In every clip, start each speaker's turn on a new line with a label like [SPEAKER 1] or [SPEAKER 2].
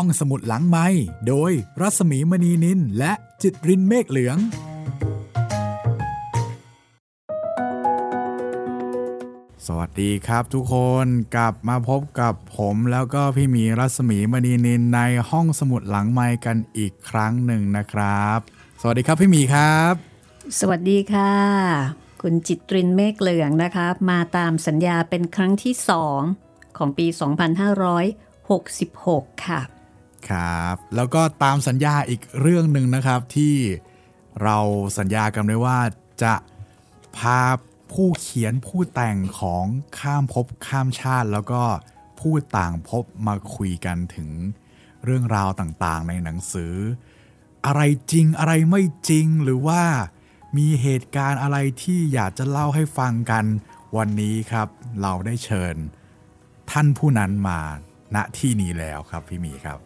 [SPEAKER 1] ห้องสมุดหลังไม้โดยรัสมีมณีนินและจิตรินเมฆเหลือง สวัสดีครับทุกคนกลับมาพบกับผมแล้วก็พี่หมีรัศมีมณีนินในห้องสมุดหลังไม้กันอีกครั้งหนึ่งนะครับ สวัสดีครับพี่หมีครับ
[SPEAKER 2] สวัสดีค่ะ คุณจิตรินเมฆเหลืองนะคะมาตามสัญญาเป็นครั้งที่สองของปี 2566 ค่ะ
[SPEAKER 1] ครับ แล้วก็ตามสัญญาอีกเรื่องหนึ่งนะครับที่เราสัญญากันไว้ว่าจะพาผู้เขียนผู้แต่งของข้ามภพข้ามชาติ แล้วก็ผู้ต่างภพมาคุยกันถึงเรื่องราวต่างๆ ในหนังสือ อะไรจริงอะไรไม่จริงหรือว่ามีเหตุการณ์อะไรที่อยากจะเล่าให้ฟังกันวันนี้ครับ เราได้เชิญท่านผู้นั้นมาณที่นี้แล้วครับพี่หมีครับ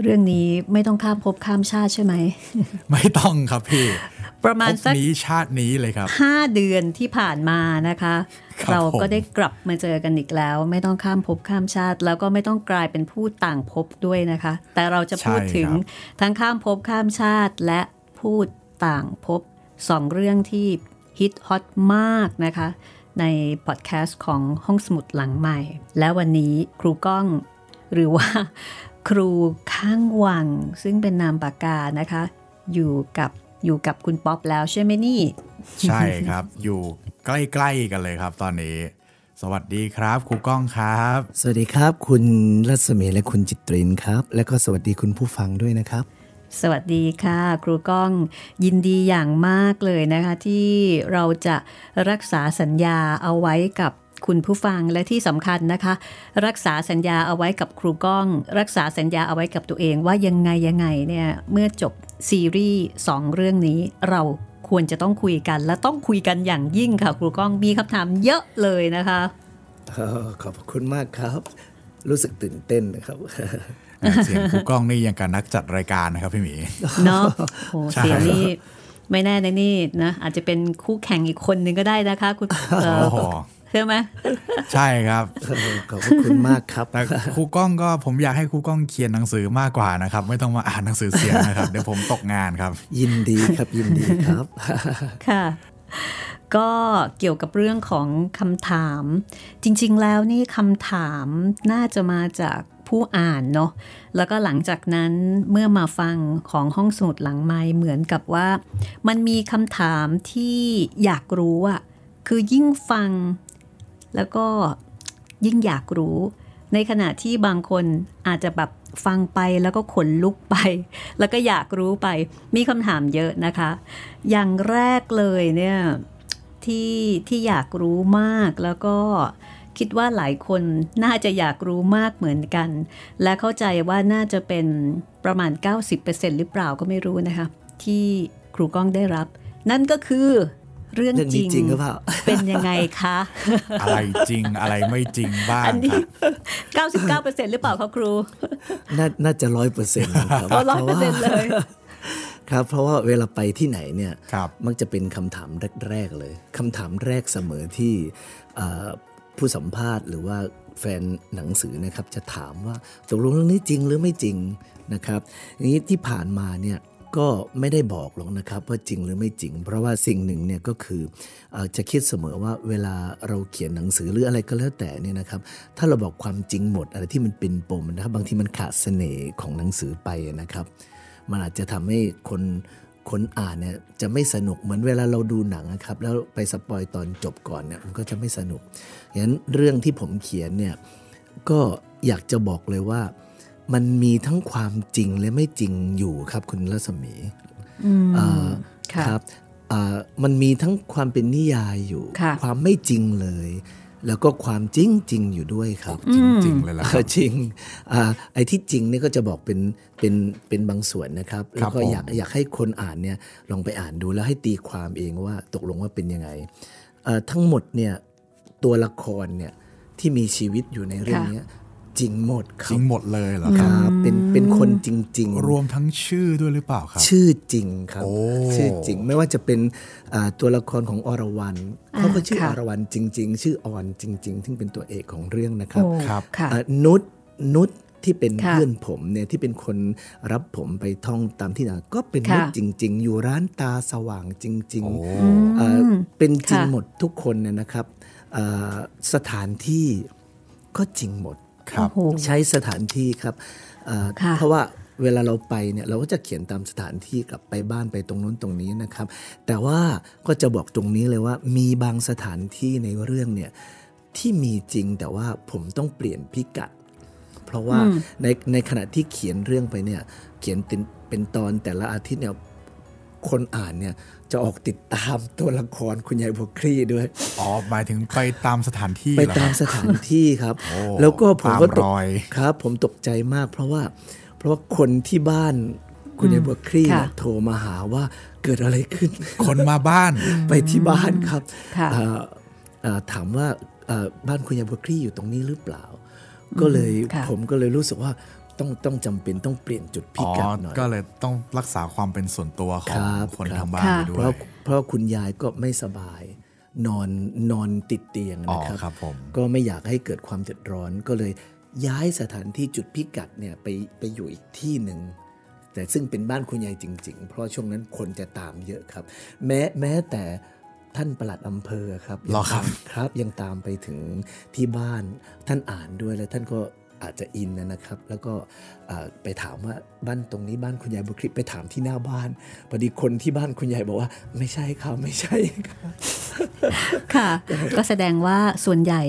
[SPEAKER 2] เรื่องนี้ไม่ต้องข้ามภพข้ามชาติใช่ไหม
[SPEAKER 1] ไม่ต้องครับพี่
[SPEAKER 2] ประมาณ
[SPEAKER 1] ภพ
[SPEAKER 2] สัก
[SPEAKER 1] นี้ชาตินี้เลยครับ
[SPEAKER 2] ห้าเดือนที่ผ่านมานะคะ
[SPEAKER 1] ครับ
[SPEAKER 2] เราก็
[SPEAKER 1] ผม
[SPEAKER 2] ได้กลับมาเจอกันอีกแล้ว ไม่ต้องข้ามภพข้ามชาติ แล้วก็ไม่ต้องกลายเป็นผู้ต่างภพด้วยนะคะ แต่เราจะพูดถึงทั้งข้ามภพข้ามชาติและพูดต่างภพสองเรื่องที่ฮิตฮอตมากนะคะ ในพอดแคสต์ของห้องสมุดหลังใหม่ และวันนี้ครูก้องหรือว่า ครูข้างวัง ซึ่งเป็นนามปากกานะคะ อยู่กับอยู่กับคุณป๊อปแล้วใช่ไหมนี่
[SPEAKER 1] ใช่ครับ อยู่ใกล้ๆกันเลยครับตอนนี้ สวัสดีครับครูก้องครับ
[SPEAKER 3] สวัสดีครับคุณรัศมีและคุณจิตรินครับ และก็สวัสดีคุณผู้ฟังด้วยนะครับ
[SPEAKER 2] สวัสดีค่ะ ครูก้องยินดีอย่างมากเลยนะคะ ที่เราจะรักษาสัญญาเอาไว้กับ คุณผู้ฟังและที่สำคัญนะคะ รักษาสัญญาเอาไว้กับครูก้อง รักษาสัญญาเอาไว้กับตัวเองว่ายังไงยังไงเนี่ยเมื่อจบซีรีส์สองเรื่องนี้เราควรจะต้องคุยกัน และต้องคุยกันอย่างยิ่งค่ะครูก้องมีคำถามเยอะเลยนะคะ
[SPEAKER 3] เอ่อขอบคุณมากครับ รู้สึกตื่นเต้นนะครับ
[SPEAKER 1] เสียงครูก้องนี่ยังกับนักจัดรายการนะครับพี่หมี
[SPEAKER 2] เนาะโห
[SPEAKER 1] ใช่
[SPEAKER 2] เสียงนี่ไม่แน่นะนี่นะอาจจะเป็นคู่แข่งอีกคนนึงก็ได้นะคะ คุณเอ่อ
[SPEAKER 1] โอ้โห
[SPEAKER 2] ใช่ไหม
[SPEAKER 1] ใช่ครับ
[SPEAKER 3] ขอบพระคุณมากครับ
[SPEAKER 1] แต่ครูก้องก็ผมอยากให้ครูก้องเขียนหนังสือมากกว่านะครับ ไม่ต้องมาอ่านหนังสือเสียงนะครับ เดี๋ยวผมตกงานครับ
[SPEAKER 3] ยินดีครับยินดีครับ
[SPEAKER 2] ค่ะ ก็เกี่ยวกับเรื่องของคำถาม จริง ๆ แล้วนี่คำถามน่าจะมาจากผู้อ่านเนาะแล้วก็หลังจากนั้นเมื่อมาฟังของห้องสมุดหลังไม้เหมือนกับว่า มันมีคำถามที่อยากรู้อะคือยิ่งฟัง แล้วก็ยิ่งอยากรู้ ในขณะที่บางคนอาจจะแบบฟังไปแล้วก็ขนลุกไป แล้วก็อยากรู้ไป มีคำถามเยอะนะคะ อย่างแรกเลยเนี่ยที่ที่อยากรู้มากแล้วก็คิดว่าหลายคนน่าจะอยากรู้มากเหมือนกัน และเข้าใจว่าน่าจะเป็นประมาณ 90%หรือเปล่าก็ไม่รู้นะคะ ที่ครูก้องได้รับ นั่นก็คือ เรื่อง
[SPEAKER 3] เรื่อง
[SPEAKER 2] จ
[SPEAKER 3] นี้
[SPEAKER 2] ริง
[SPEAKER 3] จริงหรือเปล่า
[SPEAKER 2] เป็นยังไงคะ
[SPEAKER 1] อะไรจริงอะไรไม่จริงบ้าง
[SPEAKER 2] อัน
[SPEAKER 1] ค
[SPEAKER 2] นี้
[SPEAKER 1] รับ
[SPEAKER 2] 99%หรือเปล่าคะครู
[SPEAKER 3] น่าน่าจะร้อยเปอร์เซ็นต์ครับ
[SPEAKER 2] อ๋อ100%เลย
[SPEAKER 3] ครับเพราะว่าเวลาไปที่ไหนเนี่ย
[SPEAKER 1] ครับ
[SPEAKER 3] มักจะเป็นคำถามแรกๆเลยคำถามแรกเสมอที่เอ่อผู้สัมภาษณ์หรือว่าแฟนหนังสือนะครับจะถามว่าตกลงเรื่องนี้จริงหรือไม่จริงนะครับอย่างนี้ที่ผ่านมาเนี่ย ก็ไม่ได้บอกหรอกนะครับว่าจริงหรือไม่จริง เพราะว่าสิ่งหนึ่งเนี่ยก็คือจะคิดเสมอว่าเวลาเราเขียนหนังสือหรืออะไรก็แล้วแต่เนี่ยนะครับ ถ้าเราบอกความจริงหมดอะไรที่มันเป็นปมนะครับบางทีมันขาดเสน่ห์ของหนังสือไปนะครับ มันอาจจะทำให้คนคนอ่านเนี่ยจะไม่สนุกเหมือนเวลาเราดูหนังนะครับ แล้วไปสปอยตอนจบก่อนเนี่ยมันก็จะไม่สนุกย่างนั้นเรื่องที่ผมเขียนเนี่ยก็อยากจะบอกเลยว่า มันมีทั้งความจริงและไม่จริงอยู่ครับคุณรัศมีเอ่อ
[SPEAKER 2] ค่ะ
[SPEAKER 3] ครับเอ่อมันมีทั้งความเป็นนิยายอยู่
[SPEAKER 2] ค่ะ
[SPEAKER 3] ความไม่จริงเลย แล้วก็ความจริงจริงอยู่ด้วยครับ
[SPEAKER 1] จริงๆเลยล่ะค
[SPEAKER 3] เอ
[SPEAKER 1] รั
[SPEAKER 3] อบจริงอ่าไอ้ที่จริงเนี่ยก็จะบอกเป็นเป็นเป็นบางส่วนนะครับ
[SPEAKER 1] ครั
[SPEAKER 3] แล้ว
[SPEAKER 1] บ
[SPEAKER 3] ก็
[SPEAKER 1] ผม
[SPEAKER 3] อยากอยากให้คนอ่านเนี่ยลองไปอ่านดูแล้วให้ตีความเองว่าตกลงว่าเป็นยังไงเอ่อทั้งหมดเนี่ยตัวละครเนี่ยที่มีชีวิตอยู่ในเรื่อง
[SPEAKER 2] ค่ะ
[SPEAKER 3] เนี้ยจ ริงหมดค
[SPEAKER 1] จ
[SPEAKER 3] รั
[SPEAKER 1] ริ
[SPEAKER 3] บ
[SPEAKER 1] งหมดเลยเหรอ
[SPEAKER 3] ค
[SPEAKER 1] ครับ
[SPEAKER 3] รับเป็นเป็นคนจริง ๆ
[SPEAKER 1] รวมทั้งชื่อด้วยหรือเปล่าครับ
[SPEAKER 3] ชื่อจริงครับ
[SPEAKER 1] โอ้
[SPEAKER 3] ชื่อจริงไม่ว่าจะเป็นอ่าตัวละครของอรวรรณ
[SPEAKER 2] อ่า
[SPEAKER 3] เขาก็ชื่อ
[SPEAKER 2] ค่ะ
[SPEAKER 3] อรวรรณจริง ๆ ชื่อออนจริง ๆ ซึ่งเป็นตัวเอกของเรื่องนะครับ
[SPEAKER 2] โอ้
[SPEAKER 1] ครับ
[SPEAKER 2] ค่ะ
[SPEAKER 3] อ่านุชนุชที่เป็น
[SPEAKER 2] ค่ะ
[SPEAKER 3] เพื่อนผมเนี่ยที่เป็นคนรับผมไปท่องตามที่ต่างก็เป็น
[SPEAKER 2] ค่ะ
[SPEAKER 3] มิตรจริง ๆ อยู่ร้านตาสว่างจริง
[SPEAKER 1] โอ้
[SPEAKER 3] ๆ เอ่อเป็นจริง
[SPEAKER 2] ค่ะ
[SPEAKER 3] หมดทุกคนเนี่ยนะครับเอ่อสถานที่ก็จริงหมด
[SPEAKER 1] ครับ
[SPEAKER 2] โอ้โห
[SPEAKER 3] ใช้สถานที่ครับเอ่อ
[SPEAKER 2] ค่ะ
[SPEAKER 3] เพราะว่าเวลาเราไปเนี่ยเราก็จะเขียนตามสถานที่กลับไปบ้านไปตรงนู้นตรงนี้นะครับ แต่ว่าก็จะบอกตรงนี้เลยว่า มีบางสถานที่ในเรื่องเนี่ยที่มีจริงแต่ว่าผมต้องเปลี่ยนพิกัด เพราะว่าในในขณะที่เขียนเรื่องไปเนี่ยเขียนเป็นเป็นตอนแต่ละอาทิตย์เนี่ยคนอ่านเนี่ย จะออกติดตามตัวละครคุณยายบัวคลี่ด้วย
[SPEAKER 1] อ๋อ หมายถึงไปตามสถานที่
[SPEAKER 3] ไป
[SPEAKER 1] เหรอ
[SPEAKER 3] ตามสถานที่ครับ
[SPEAKER 1] โอ้
[SPEAKER 3] แล้วก็ผมก็
[SPEAKER 1] ตาม
[SPEAKER 3] ตก
[SPEAKER 1] รอย
[SPEAKER 3] ครับ ผมตกใจมาก เพราะว่า เพราะว่าคนที่บ้านคุณยายบัวคลี่
[SPEAKER 2] ค่ะ
[SPEAKER 3] เนี่ยโทรมาหาว่าเกิดอะไรขึ้น
[SPEAKER 1] คนมาบ้าน
[SPEAKER 3] ไปที่บ้านครับ
[SPEAKER 2] ค่ะ
[SPEAKER 3] เอ่อเอ่อถามว่าเอ่อบ้านคุณยายบัวคลี่อยู่ตรงนี้หรือเปล่า ก็เลย
[SPEAKER 2] ค่ะ
[SPEAKER 3] ผมก็เลยรู้สึกว่า ต้องต้องจำเป็นต้องเปลี่ยนจุดพิ
[SPEAKER 1] อ๋อ
[SPEAKER 3] กัดหน่อย
[SPEAKER 1] ก็เลยต้องรักษาความเป็นส่วนตัวข
[SPEAKER 3] ค
[SPEAKER 1] อง
[SPEAKER 3] รับ
[SPEAKER 1] คน
[SPEAKER 3] ครับ
[SPEAKER 1] ทางบ้าน
[SPEAKER 2] ค่ะ
[SPEAKER 1] ไปด้
[SPEAKER 3] เพ
[SPEAKER 1] วย
[SPEAKER 3] ราะเพราะคุณยายก็ไม่สบาย นอนนอนติดเตียง
[SPEAKER 1] อ๋อ
[SPEAKER 3] นะครับ
[SPEAKER 1] ครับผม
[SPEAKER 3] ก็ไม่อยากให้เกิดความเดือดร้อนก็เลยย้ายสถานที่จุดพิกัดเนี่ยไปไปอยู่อีกที่หนึ่งแต่ซึ่งเป็นบ้านคุณยายจริง ๆ เพราะช่วงนั้นคนจะตามเยอะครับ แม้แม้แต่ท่านประหลัดอำเภอครับ
[SPEAKER 1] หรอครับ
[SPEAKER 3] ยังตามครับยังตามไปถึงที่บ้านท่านอ่านด้วยแล้วท่านก็ อาจจะอินนะครับ แล้วก็ไปถามว่าบ้านตรงนี้บ้านคุณยายบุคลิปไปถามที่หน้าบ้านพอดีคนที่บ้านคุณยายบอกว่า ไม่ใช่ครับไม่ใช่ครับ
[SPEAKER 2] ค่ะ ก็แสดงว่าส่วนใหญ่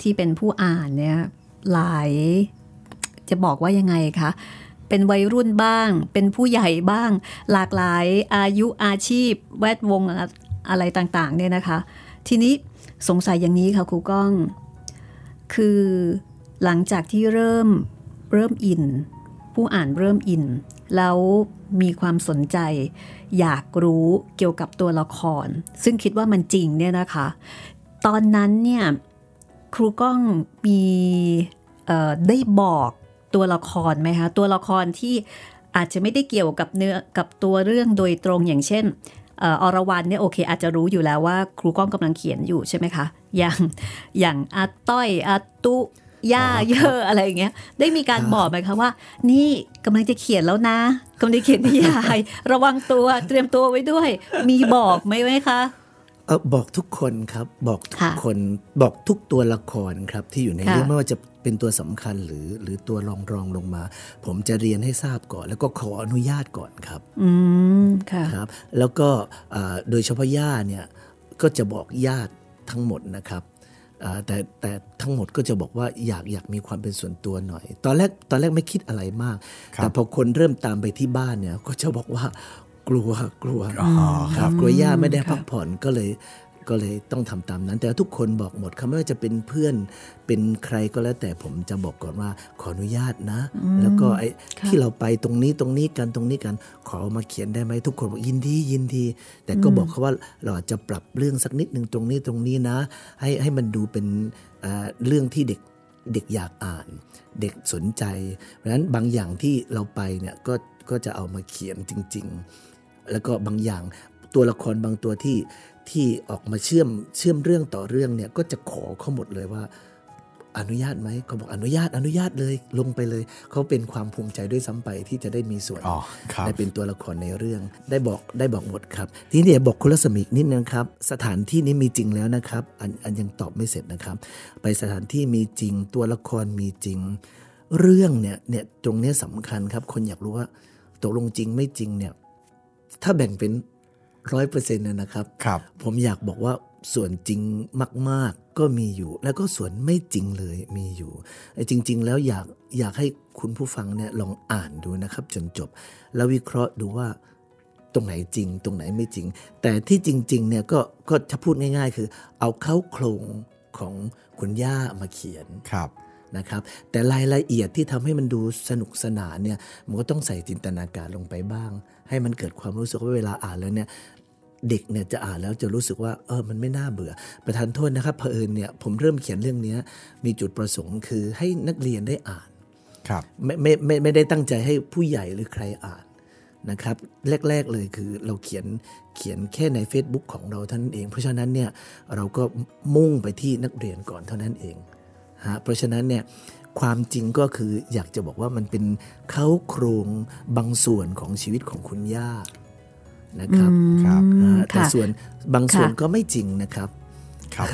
[SPEAKER 2] ที่เป็นผู้อ่านเนี่ยหลายจะบอกว่ายังไงคะเป็นวัยรุ่นบ้าง เป็นผู้ใหญ่บ้าง หลากหลายอายุอาชีพ แวดวงอะอะไรต่างๆเนี่ยนะคะ ทีนี้สงสัยอย่างนี้ค่ะครูก้อง คือ หลังจากที่เริ่มเริ่มอิน ผู้อ่านเริ่มอิน แล้วมีความสนใจ อยากรู้เกี่ยวกับตัวละคร ซึ่งคิดว่ามันจริงเนี่ยนะคะ ตอนนั้นเนี่ยครูก้องมีได้บอกตัวละครไหมคะตัวละครที่อาจจะไม่ได้เกี่ยวกับเนื้อกับตัวเรื่องโดยตรงอย่างเช่นอรวรรณเนี่ยโอเค อาจจะรู้อยู่แล้วว่าครูก้องกำลังเขียนอยู่ใช่ไหมคะ อย่างอย่างอาต้อยอาตุ ย่าเยอะอะไรอย่างเงี้ย ได้มีการบอกไหมคะว่า นี่กำลังจะเขียนแล้วนะกำลังจะเขียนนิยาย ระวังตัวเตรียมตัวไว้ด้วย มีบอกไหมไหมคะ
[SPEAKER 3] เออบอกทุกคนครับบอกทุก
[SPEAKER 2] ค่ะ
[SPEAKER 3] คนบอกทุกตัวละครครับที่อยู่ใน
[SPEAKER 2] ค่ะ
[SPEAKER 3] เรื่องไม่ว่าจะเป็นตัวสำคัญหรือหรือตัวรองรองลงมา ผมจะเรียนให้ทราบก่อน แล้วก็ขออนุญาตก่อนครับ
[SPEAKER 2] อืมค่ะ
[SPEAKER 3] ครับ แล้วก็อ่าโดยเฉพาะย่าเนี่ยก็จะบอกญาติทั้งหมดนะครับอ่า แต่แต่ทั้งหมดก็จะบอกว่าอยากอยากมีความเป็นส่วนตัวหน่อย ตอนแรกตอนแรกไม่คิดอะไรมาก
[SPEAKER 1] ครับ
[SPEAKER 3] แต่พอคนเริ่มตามไปที่บ้านเนี่ยก็จะบอกว่ากลัวกลัว
[SPEAKER 1] อ๋อค
[SPEAKER 3] ค
[SPEAKER 1] รั
[SPEAKER 3] รับบกลัวย่าไม่ได้
[SPEAKER 2] ค่ะ
[SPEAKER 3] พักผ่อนก็เลย ก็เลยต้องทำตามนั้น แต่ทุกคนบอกหมดครับไม่ว่าจะเป็นเพื่อนเป็นใครก็แล้วแต่ผมจะบอกก่อนว่าขออนุญาตนะ แล้วก็ไอ้
[SPEAKER 2] ค่ะ
[SPEAKER 3] ที่เราไปตรงนี้ตรงนี้กันตรงนี้กันขอมาเขียนได้ไหมทุกคนบอกยินดียินดี แต่ก็บอกเขาว่าเราอาจจะปรับเรื่องสักนิดหนึ่งตรงนี้ตรงนี้นะ ให้ให้มันดูเป็นเอ่อเรื่องที่เด็กเด็กอยากอ่าน เด็กสนใจ เพราะฉะนั้นบางอย่างที่เราไปเนี่ยก็ก็จะเอามาเขียนจริง ๆ แล้วก็บางอย่าง ตัวละครบางตัวที่ที่ออกมาเชื่อมเชื่อมเรื่องต่อเรื่องเนี่ยก็จะขอเขาหมดเลยว่า อนุญาตไหมเขาบอกอนุญาตอนุญาตเลยลงไปเลย เขาเป็นความภูมิใจด้วยซ้ำไปที่จะได้มีส่วน
[SPEAKER 1] อ๋อครับ
[SPEAKER 3] ได้เป็นตัวละครในเรื่อง ได้บอกได้บอกหมดครับ ทีนี้เดี๋ยวบอกคุณรัศมีอีกนิดนึงครับ สถานที่นี้มีจริงแล้วนะครับ อันอันยังตอบไม่เสร็จนะครับ ไปสถานที่มีจริง ตัวละครมีจริง เรื่องเนี่ยเนี่ยตรงเนี้ยสำคัญครับ คนอยากรู้ว่าตกลงจริงไม่จริงเนี่ยถ้าแบ่งเป็น ร้อยเปอร์เซ็นต์นะครับ
[SPEAKER 1] ครับ
[SPEAKER 3] ผมอยากบอกว่าส่วนจริงมาก ๆ ก็มีอยู่ แล้วก็ส่วนไม่จริงเลยมีอยู่ไอ้จริง ๆ แล้วอยากอยากให้คุณผู้ฟังเนี่ยลองอ่านดูนะครับ จนจบ แล้ววิเคราะห์ดูว่าตรงไหนจริง ตรงไหนไม่จริง แต่ที่จริงๆเนี่ยก็ก็ถ้าพูดง่าย ๆ คือ เอาเข้าโครงของคุณย่ามาเขียน
[SPEAKER 1] ครับ
[SPEAKER 3] นะครับแต่รายละเอียดที่ทำให้มันดูสนุกสนานเนี่ยมันก็ต้องใส่จินตนาการลงไปบ้าง ให้มันเกิดความรู้สึกว่าเวลาอ่านแล้วเนี่ย เด็กเนี่ยจะอ่านแล้วจะรู้สึกว่าเออมันไม่น่าเบื่อ ประทานโทษนะครับเผอิญเนี่ยผมเริ่มเขียนเรื่องเนี้ยมีจุดประสงค์คือให้นักเรียนได้อ่าน
[SPEAKER 1] ครับ
[SPEAKER 3] ไม่ไม่ไม่ไม่ได้ตั้งใจให้ผู้ใหญ่หรือใครอ่านนะครับ แรก ๆเลยคือเราเขียนเขียนแค่ใน Facebook ของเราเท่านั้นเอง เพราะฉะนั้นเนี่ยเราก็มุ่งไปที่นักเรียนก่อนเท่านั้นเองฮะเพราะฉะนั้นเนี่ยความจริงก็คืออยากจะบอกว่ามันเป็นเขาโครงบางส่วนของชีวิตของคุณย่า นะครับ
[SPEAKER 1] ครับ
[SPEAKER 3] อ่า
[SPEAKER 2] อืม
[SPEAKER 3] แต่
[SPEAKER 2] ค่ะ
[SPEAKER 3] ส่วนบางส่วน
[SPEAKER 2] ค่ะ
[SPEAKER 3] ก็ไม่จริงนะครับ
[SPEAKER 1] ครับ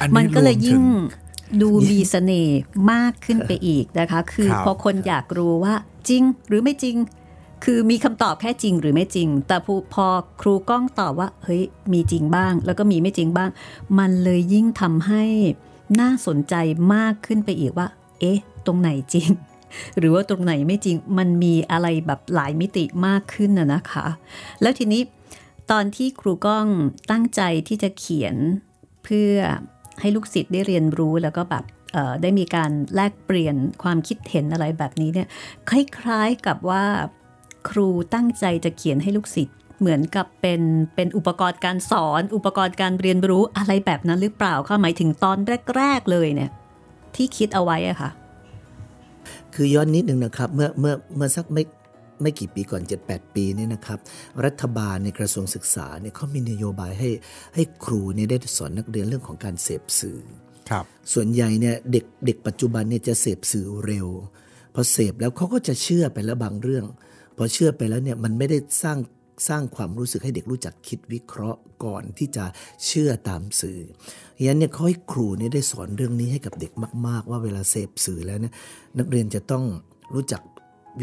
[SPEAKER 1] อั
[SPEAKER 2] มันก็เลย
[SPEAKER 1] รวถึ
[SPEAKER 2] ยิ่งดูมีเสน่ห์มากขึ้นไปอีกนะคะ คือ
[SPEAKER 1] ครับ
[SPEAKER 2] พอคนอยากรู้ว่าจริงหรือไม่จริง คือมีคำตอบแค่จริงหรือไม่จริง แต่พอพอครูก้องตอบว่าเฮ้ยมีจริงบ้าง แล้วก็มีไม่จริงบ้าง มันเลยยิ่งทำให้น่าสนใจมากขึ้นไปอีกว่า เอ๊ะ ตรงไหนจริง หรือว่าตรงไหนไม่จริงมันมีอะไรแบบหลายมิติมากขึ้นนะนะคะ แล้วทีนี้ตอนที่ครูก้องตั้งใจที่จะเขียนเพื่อให้ลูกศิษย์ได้เรียนรู้แล้วก็แบบได้มีการแลกเปลี่ยนความคิดเห็นอะไรแบบนี้เนี่ยคล้ายๆกับว่าครูตั้งใจจะเขียนให้ลูกศิษย์เหมือนกับเป็นเป็นอุปกรณ์การสอน อุปกรณ์การเรียนรู้อะไรแบบนั้นหรือเปล่าคะหมายถึงตอนแรก ๆ เลยเนี่ยที่คิดเอาไว้อะค่ะ
[SPEAKER 3] คือย้อนนิดนึงนะครับเมื่อเมื่อเมื่อสักไม่ไม่กี่ปีก่อน 7-8 ปีเนี่ยนะครับ รัฐบาลในกระทรวงศึกษาเนี่ยเขามีนโยบายให้ให้ครูเนี่ยได้สอนนักเรียนเรื่องของการเสพสื่อ
[SPEAKER 1] ครับ
[SPEAKER 3] ส่วนใหญ่เนี่ยเด็กเด็กปัจจุบันเนี่ยจะเสพสื่อเร็วพอเสพแล้วเขาก็จะเชื่อไปแล้วบางเรื่อง พอเชื่อไปแล้วเนี่ยมันไม่ได้สร้างสร้างความรู้สึกให้เด็กรู้จักคิดวิเคราะห์ก่อนที่จะเชื่อตามสื่อฉะนั้นเนี่ยเขาให้ครูเนี่ยได้สอนเรื่องนี้ให้กับเด็กมาก ๆ ว่าเวลาเสพสื่อแล้วเนี่ยนักเรียนจะต้องรู้จัก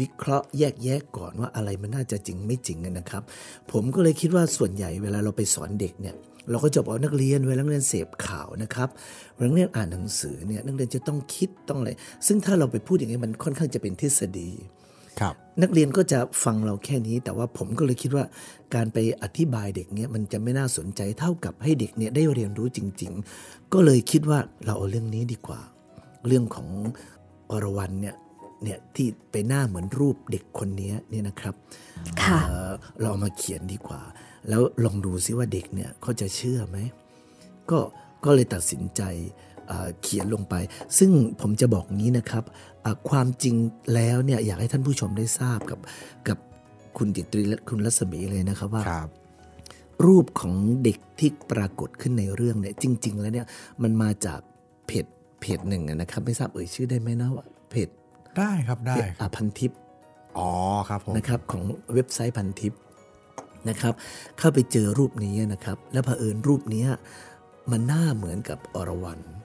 [SPEAKER 3] วิเคราะห์แยกแยะก่อนว่าอะไรมันน่าจะจริงไม่จริงนะครับ ผมก็เลยคิดว่าส่วนใหญ่เวลาเราไปสอนเด็กเนี่ยเราก็จะบอกนักเรียนเวลานักเรียนเสพข่าวนะครับเวลานักเรียนอ่านหนังสือเนี่ยนักเรียนจะต้องคิดต้องอะไรซึ่งถ้าเราไปพูดอย่างนี้มันค่อนข้างจะเป็นทฤษฎี นักเรียนก็จะฟังเราแค่นี้ แต่ว่าผมก็เลยคิดว่าการไปอธิบายเด็กเนี่ยมันจะไม่น่าสนใจเท่ากับให้เด็กเนี่ยได้เรียนรู้จริง ๆ ก็เลยคิดว่าเราเอาเรื่องนี้ดีกว่า เรื่องของอรวรรณเนี่ยเนี่ยที่ไปหน้าเหมือนรูปเด็กคนนี้เนี่ยนะครับ
[SPEAKER 2] ค่ะ
[SPEAKER 3] เอ่อเราเอามาเขียนดีกว่า แล้วลองดูซิว่าเด็กเนี่ยเขาจะเชื่อไหมก็ก็เลยตัดสินใจ เอ่อเขียนลงไป ซึ่งผมจะบอกงี้นะครับอะความจริงแล้วเนี่ยอยากให้ท่านผู้ชมได้ทราบกับกับคุณจิตรีและคุณรัศมีเลยนะครับว่า
[SPEAKER 1] ครับ
[SPEAKER 3] รูปของเด็กที่ปรากฏขึ้นในเรื่องเนี่ยจริง ๆ แล้วเนี่ยมันมาจากเพจเพจหนึ่งนะครับ ไม่ทราบเอ่ยชื่อได้ไหมนะว่าเพจ
[SPEAKER 1] ได้ครับได้
[SPEAKER 3] เพจอาพันทิป
[SPEAKER 1] อ๋อครับผม
[SPEAKER 3] นะครับของเว็บไซต์พันทิปนะครับ เข้าไปเจอรูปนี้นะครับ แล้วเผอิญรูปเนี้ยมันหน้าเหมือนกับอรวรรณ
[SPEAKER 2] อ๋อ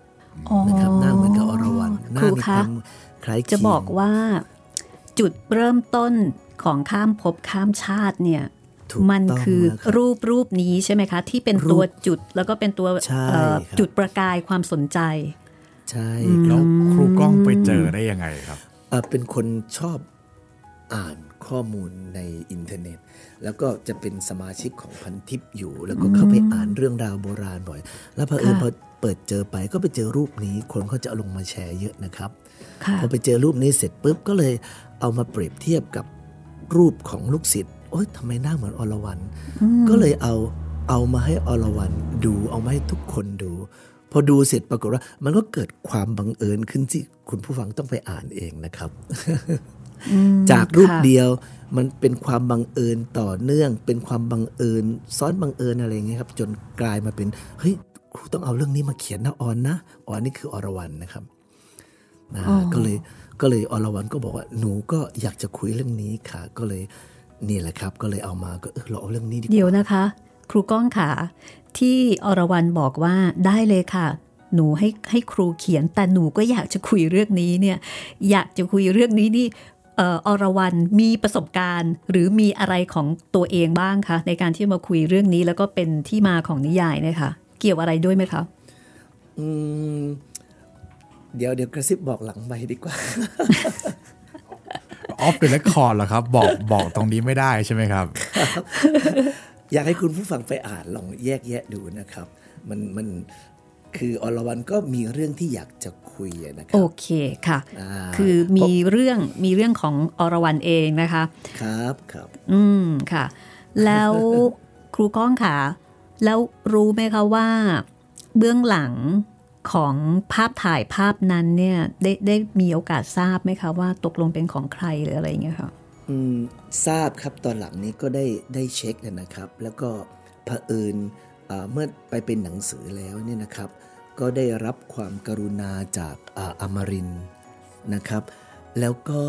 [SPEAKER 3] นะครับหน้าเหมือนกับอรวรรณห
[SPEAKER 2] ค
[SPEAKER 3] น้า
[SPEAKER 2] รู
[SPEAKER 3] มีค
[SPEAKER 2] คะ
[SPEAKER 3] วามคล้ายเคียง
[SPEAKER 2] จะบอกว่าจุดเริ่มต้นของข้ามภพข้ามชาติเนี่ย
[SPEAKER 3] ถูก
[SPEAKER 2] มัน
[SPEAKER 3] ต้อง
[SPEAKER 2] คือ
[SPEAKER 3] แล้วรับ
[SPEAKER 2] รูปรูปนี้ใช่ไหมคะ ที่เป็น
[SPEAKER 3] รูป
[SPEAKER 2] ตัวจุดแล้วก็เป็นตัว
[SPEAKER 3] ใช่
[SPEAKER 2] เอ่อ
[SPEAKER 3] ครับ
[SPEAKER 2] จุดประกายความสนใจ
[SPEAKER 3] ใช่
[SPEAKER 1] แล้วครูกล้องไปเจอได้ยังไงครับ
[SPEAKER 3] เอ่อเป็นคนชอบอ่าน ข้อมูลในอินเทอร์เน็ต แล้วก็จะเป็นสมาชิกของพันทิปอยู่ แล้วก็เข้าไปอ่านเรื่องราวโบราณบ่อย แล้วพอเผอิญ
[SPEAKER 2] ค่ะ
[SPEAKER 3] พอเปิดเจอไปก็ไปเจอรูปนี้คนเขาจะเอาลงมาแชร์เยอะนะครับ
[SPEAKER 2] ค่ะ
[SPEAKER 3] พอไปเจอรูปนี้เสร็จปุ๊บก็เลยเอามาเปรียบเทียบกับรูปของลูกศิษย์โอ๊ยทำไมหน้าเหมือนอรวรรณก็เลยเอาเอามาให้อรวรรณดู เอามาให้ทุกคนดูพอดูเสร็จปรากฏว่า มันก็เกิดความบังเอิญขึ้นที่คุณผู้ฟังต้องไปอ่านเองนะครับ จากรูป
[SPEAKER 2] ค่ะ
[SPEAKER 3] เดียวมันเป็นความบังเอิญต่อเนื่อง เป็นความบังเอิญ ซ้อนบังเอิญอะไรอย่างเงี้ยครับ จนกลายมาเป็นเฮ้ยครูต้องเอาเรื่องนี้มาเขียนนะออนนะออนนี่คืออรวรรณนะครับนะ
[SPEAKER 2] อ๋อ
[SPEAKER 3] ก็เลยก็เลยอรวรรณก็บอกว่าหนูก็อยากจะคุยเรื่องนี้ค่ะ ก็เลยนี่แหละครับ ก็เลยเอามาก็เออเราเอาเรื่องนี้ดีก
[SPEAKER 2] เดี๋ยว
[SPEAKER 3] ว่า
[SPEAKER 2] นะคะ ครูก้องขาที่อรวรรณบอกว่าได้เลยค่ะหนูให้ให้ครูเขียนแต่หนูก็อยากจะคุยเรื่องนี้เนี่ย อยากจะคุยเรื่องนี้นี่เอ่ออรวรรณมีประสบการณ์ หรือมีอะไรของตัวเองบ้างคะในการที่มาคุยเรื่องนี้แล้วก็เป็นที่มาของนิยายเนี่ยค่ะเกี่ยวอะไรด้วยไหมคะ
[SPEAKER 3] อืมเดี๋ยวเดี๋ยวกระซิบบอกหลังไปดีกว่า
[SPEAKER 1] off the record เหรอครับ บอกบอกตรงนี้ไม่ได้ใช่ไหมครับ
[SPEAKER 3] อยากให้คุณผู้ฟังไปอ่านลองแยกแยะดูนะครับ มันมัน คืออรวรรณก็มีเรื่องที่อยากจะคุยอะนะค
[SPEAKER 2] โอ
[SPEAKER 3] รับ
[SPEAKER 2] เคค่ะ
[SPEAKER 3] อ่า
[SPEAKER 2] คือมีเรื่องมีเรื่องของอรวรรณเองนะคะ
[SPEAKER 3] ครับครับ
[SPEAKER 2] อืมค่ะ แล้วครูก้องค่ะ แล้วรู้ไหมคะว่า เบื้องหลังของภาพถ่ายภาพนั้นเนี่ยได้ได้มีโอกาสทราบไหมคะว่าตกลงเป็นของใครหรืออะไรอย่างเงี้ยค่ะ
[SPEAKER 3] อืมทราบครับตอนหลังนี้ก็ได้ได้เช็คนะครับ แล้วก็เผอิญอ่า เมื่อไปเป็นหนังสือแล้วเนี่ยนะครับ ก็ได้รับความกรุณาจากอาอมรินทร์นะครับ แล้วก็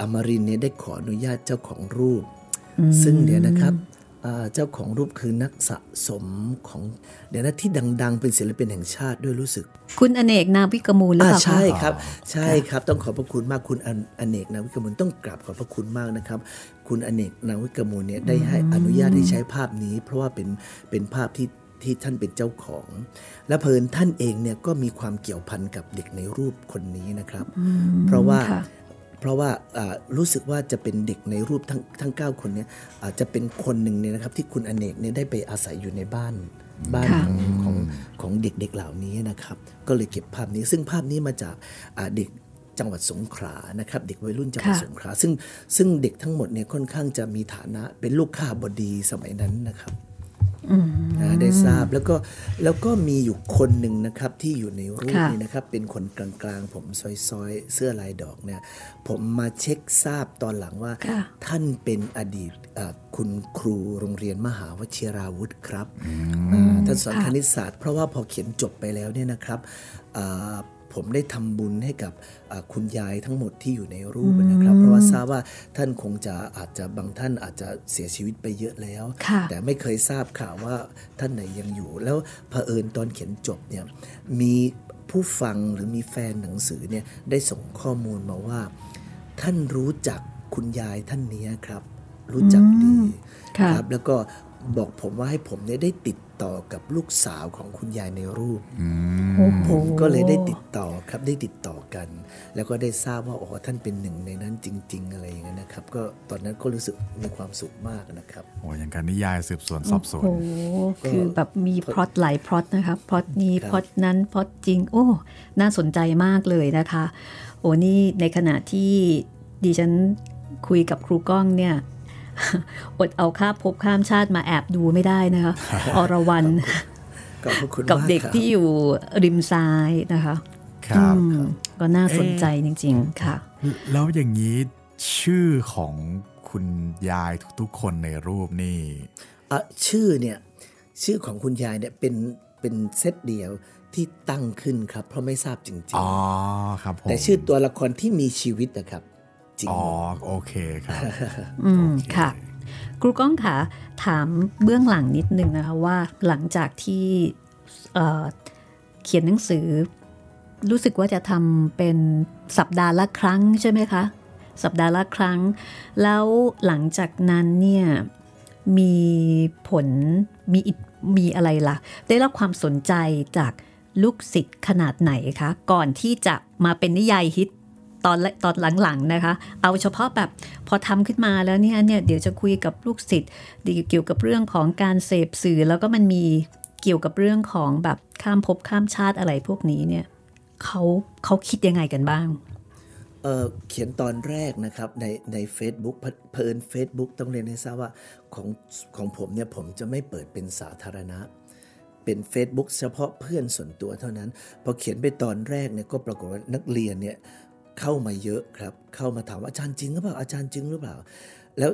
[SPEAKER 3] อมรินเนี่ยได้ขออนุญาตเจ้าของรูป ซึ่งเดี๋ยวนะครับ เจ้าของรูปคือนักสะสมของเดี๋ยวนะที่ดัง ๆ เป็นศิลปินแห่งชาติด้วยรู้สึก
[SPEAKER 2] คุณอเนกนาวิกมูลหรือเปล่า
[SPEAKER 3] ใช่ครับ ใช่ครับต้องขอบพระคุณมากคุณอเนกนาวิกมูลต้องกราบขอบพระคุณมากนะครับ คุณอเนกนาวิกมูลเนี่ยได้ให้อนุญาตให้ใช้ภาพนี้ เพราะว่าเป็นเป็นภาพที่ที่ท่านเป็นเจ้าของ และเพลินท่านเองเนี่ยก็มีความเกี่ยวพันกับเด็กในรูปคนนี้นะครับ เพราะว่า เพราะว่ารู้สึกว่าจะเป็นเด็กในรูปทั้งทั้งเคนนี้อาจจะเป็นคนหนึ่งเนี่ยนะครับที่คุณอเนกเนี่ยได้ไปอาศัยอยู่ในบ้านบ้านของของของเด็กๆเหล่านี้นะครับ ก็เลยเก็บภาพนี้ ซึ่งภาพนี้มาจากเด็กจังหวัดสงขลานะครับ เด็กวัยรุ่นจังหวัดสงขลาซึ่งซึ่งเด็กทั้งหมดเนี่ยค่อนข้างจะมีฐานะเป็นลูกข้าบดีสมัยนั้นนะครับ นะได้ทราบแล้วก็แล้วก็มีอยู่คนหนึ่งนะครับที่อยู่ในรูปนี้นะครับ เป็นคนกลางๆ ผมซอยๆ เสื้อลายดอกเนี่ยผมมาเช็คทราบตอนหลังว่า ท่านเป็นอดีตคุณครูโรงเรียนมหาวชิราวุธครับท่านสอนคณิตศาสตร์เพราะว่าพอเขียนจบไปแล้วเนี่ยนะครับ ผมได้ทำบุญให้กับคุณยายทั้งหมดที่อยู่ในรูปนะครับ เพราะว่าทราบว่าท่านคงจะอาจจะบางท่านอาจจะเสียชีวิตไปเยอะแล้ว แต่ไม่เคยทราบข่าวว่าท่านไหนยังอยู่ แล้วเผอิญตอนเขียนจบเนี่ยมีผู้ฟังหรือมีแฟนหนังสือเนี่ยได้ส่งข้อมูลมาว่า ท่านรู้จักคุณยายท่านนี้ครับ รู้จักดีครับแล้วก็ บอกผมว่าให้ผมเนี่ยได้ติดต่อกับลูกสาวของคุณยายในรูป ผมก็เลยได้ติดต่อครับได้ติดต่อกัน แล้วก็ได้ทราบว่าอ๋อท่านเป็นหนึ่งในนั้นจริง ๆ อะไรอย่างเงี้ยนะครับ ก็ตอนนั้นก็รู้สึกมีความสุขมากนะครับ
[SPEAKER 1] โอ้อย่างการนิยายสืบสวนสอบสวนโอ้
[SPEAKER 2] คือแบบมีพล็อตหลายพล็อตนะครับพล็อตนี้พล็อตนั้นพล็อตจริง โอ้น่าสนใจมากเลยนะคะ โอ้นี่ในขณะที่ดิฉันคุยกับครูก้องเนี่ย อดเอาข้ามภพข้ามชาติมาแอบดูไม่ได้นะคะอรวรรณกับเด็กที่อยู่ริมซ้ายนะคะครับก็น่าสนใจจริง ๆ ค่ะ
[SPEAKER 1] แล้วอย่างนี้ชื่อของคุณยายทุกๆ คนในรูปนี่
[SPEAKER 3] ชื่อเนี่ยชื่อของคุณยายเนี่ยเป็นเป็นเซตเดียวที่ตั้งขึ้นครับ เพราะไม่ทราบจริงๆ อ๋
[SPEAKER 1] อครับ
[SPEAKER 3] แต่ชื่อตัวละครที่มีชีวิตนะครับ
[SPEAKER 1] จริง อ๋อ โอเคครับ
[SPEAKER 2] อืม ค่ะ ครูก้องค่ะ ถามเบื้องหลังนิดนึงนะคะว่าหลังจากที่เขียนหนังสือ รู้สึกว่าจะทำเป็นสัปดาห์ละครั้งใช่ไหมคะ สัปดาห์ละครั้ง แล้วหลังจากนั้นเนี่ยมีผลมีมีอะไรละ่ะ ได้รับความสนใจจากลูกศิษย์ขนาดไหนคะ ก่อนที่จะมาเป็นนิยายฮิต ตอนตอนหลังๆนะคะ เอาเฉพาะแบบพอทำขึ้นมาแล้วเนี่ยเนี่ยเดี๋ยวจะคุยกับลูกศิษย์เกี่ยวกับเรื่องของการเสพสื่อแล้วก็มันมีเกี่ยวกับเรื่องของแบบข้ามภพข้ามชาติอะไรพวกนี้เนี่ยเขาเขาคิดยังไงกันบ้าง
[SPEAKER 3] เเขียนตอนแรกนะครับในใน a c e b o o k เพลิน Facebook ต้องเรียนให้ทราบว่าของของผมเนี่ยผมจะไม่เปิดเป็นสาธารณะ เป็น Facebook เฉพาะเพื่อนส่วนตัวเท่านั้น พอเขียนไปตอนแรกเนี่ยก็ปรากฏว่านักเรียนเนี่ย เข้ามาเยอะครับ เข้ามาถามว่าอาจารย์จริงหรือเปล่าอาจารย์จริงหรือเปล่า แล้ว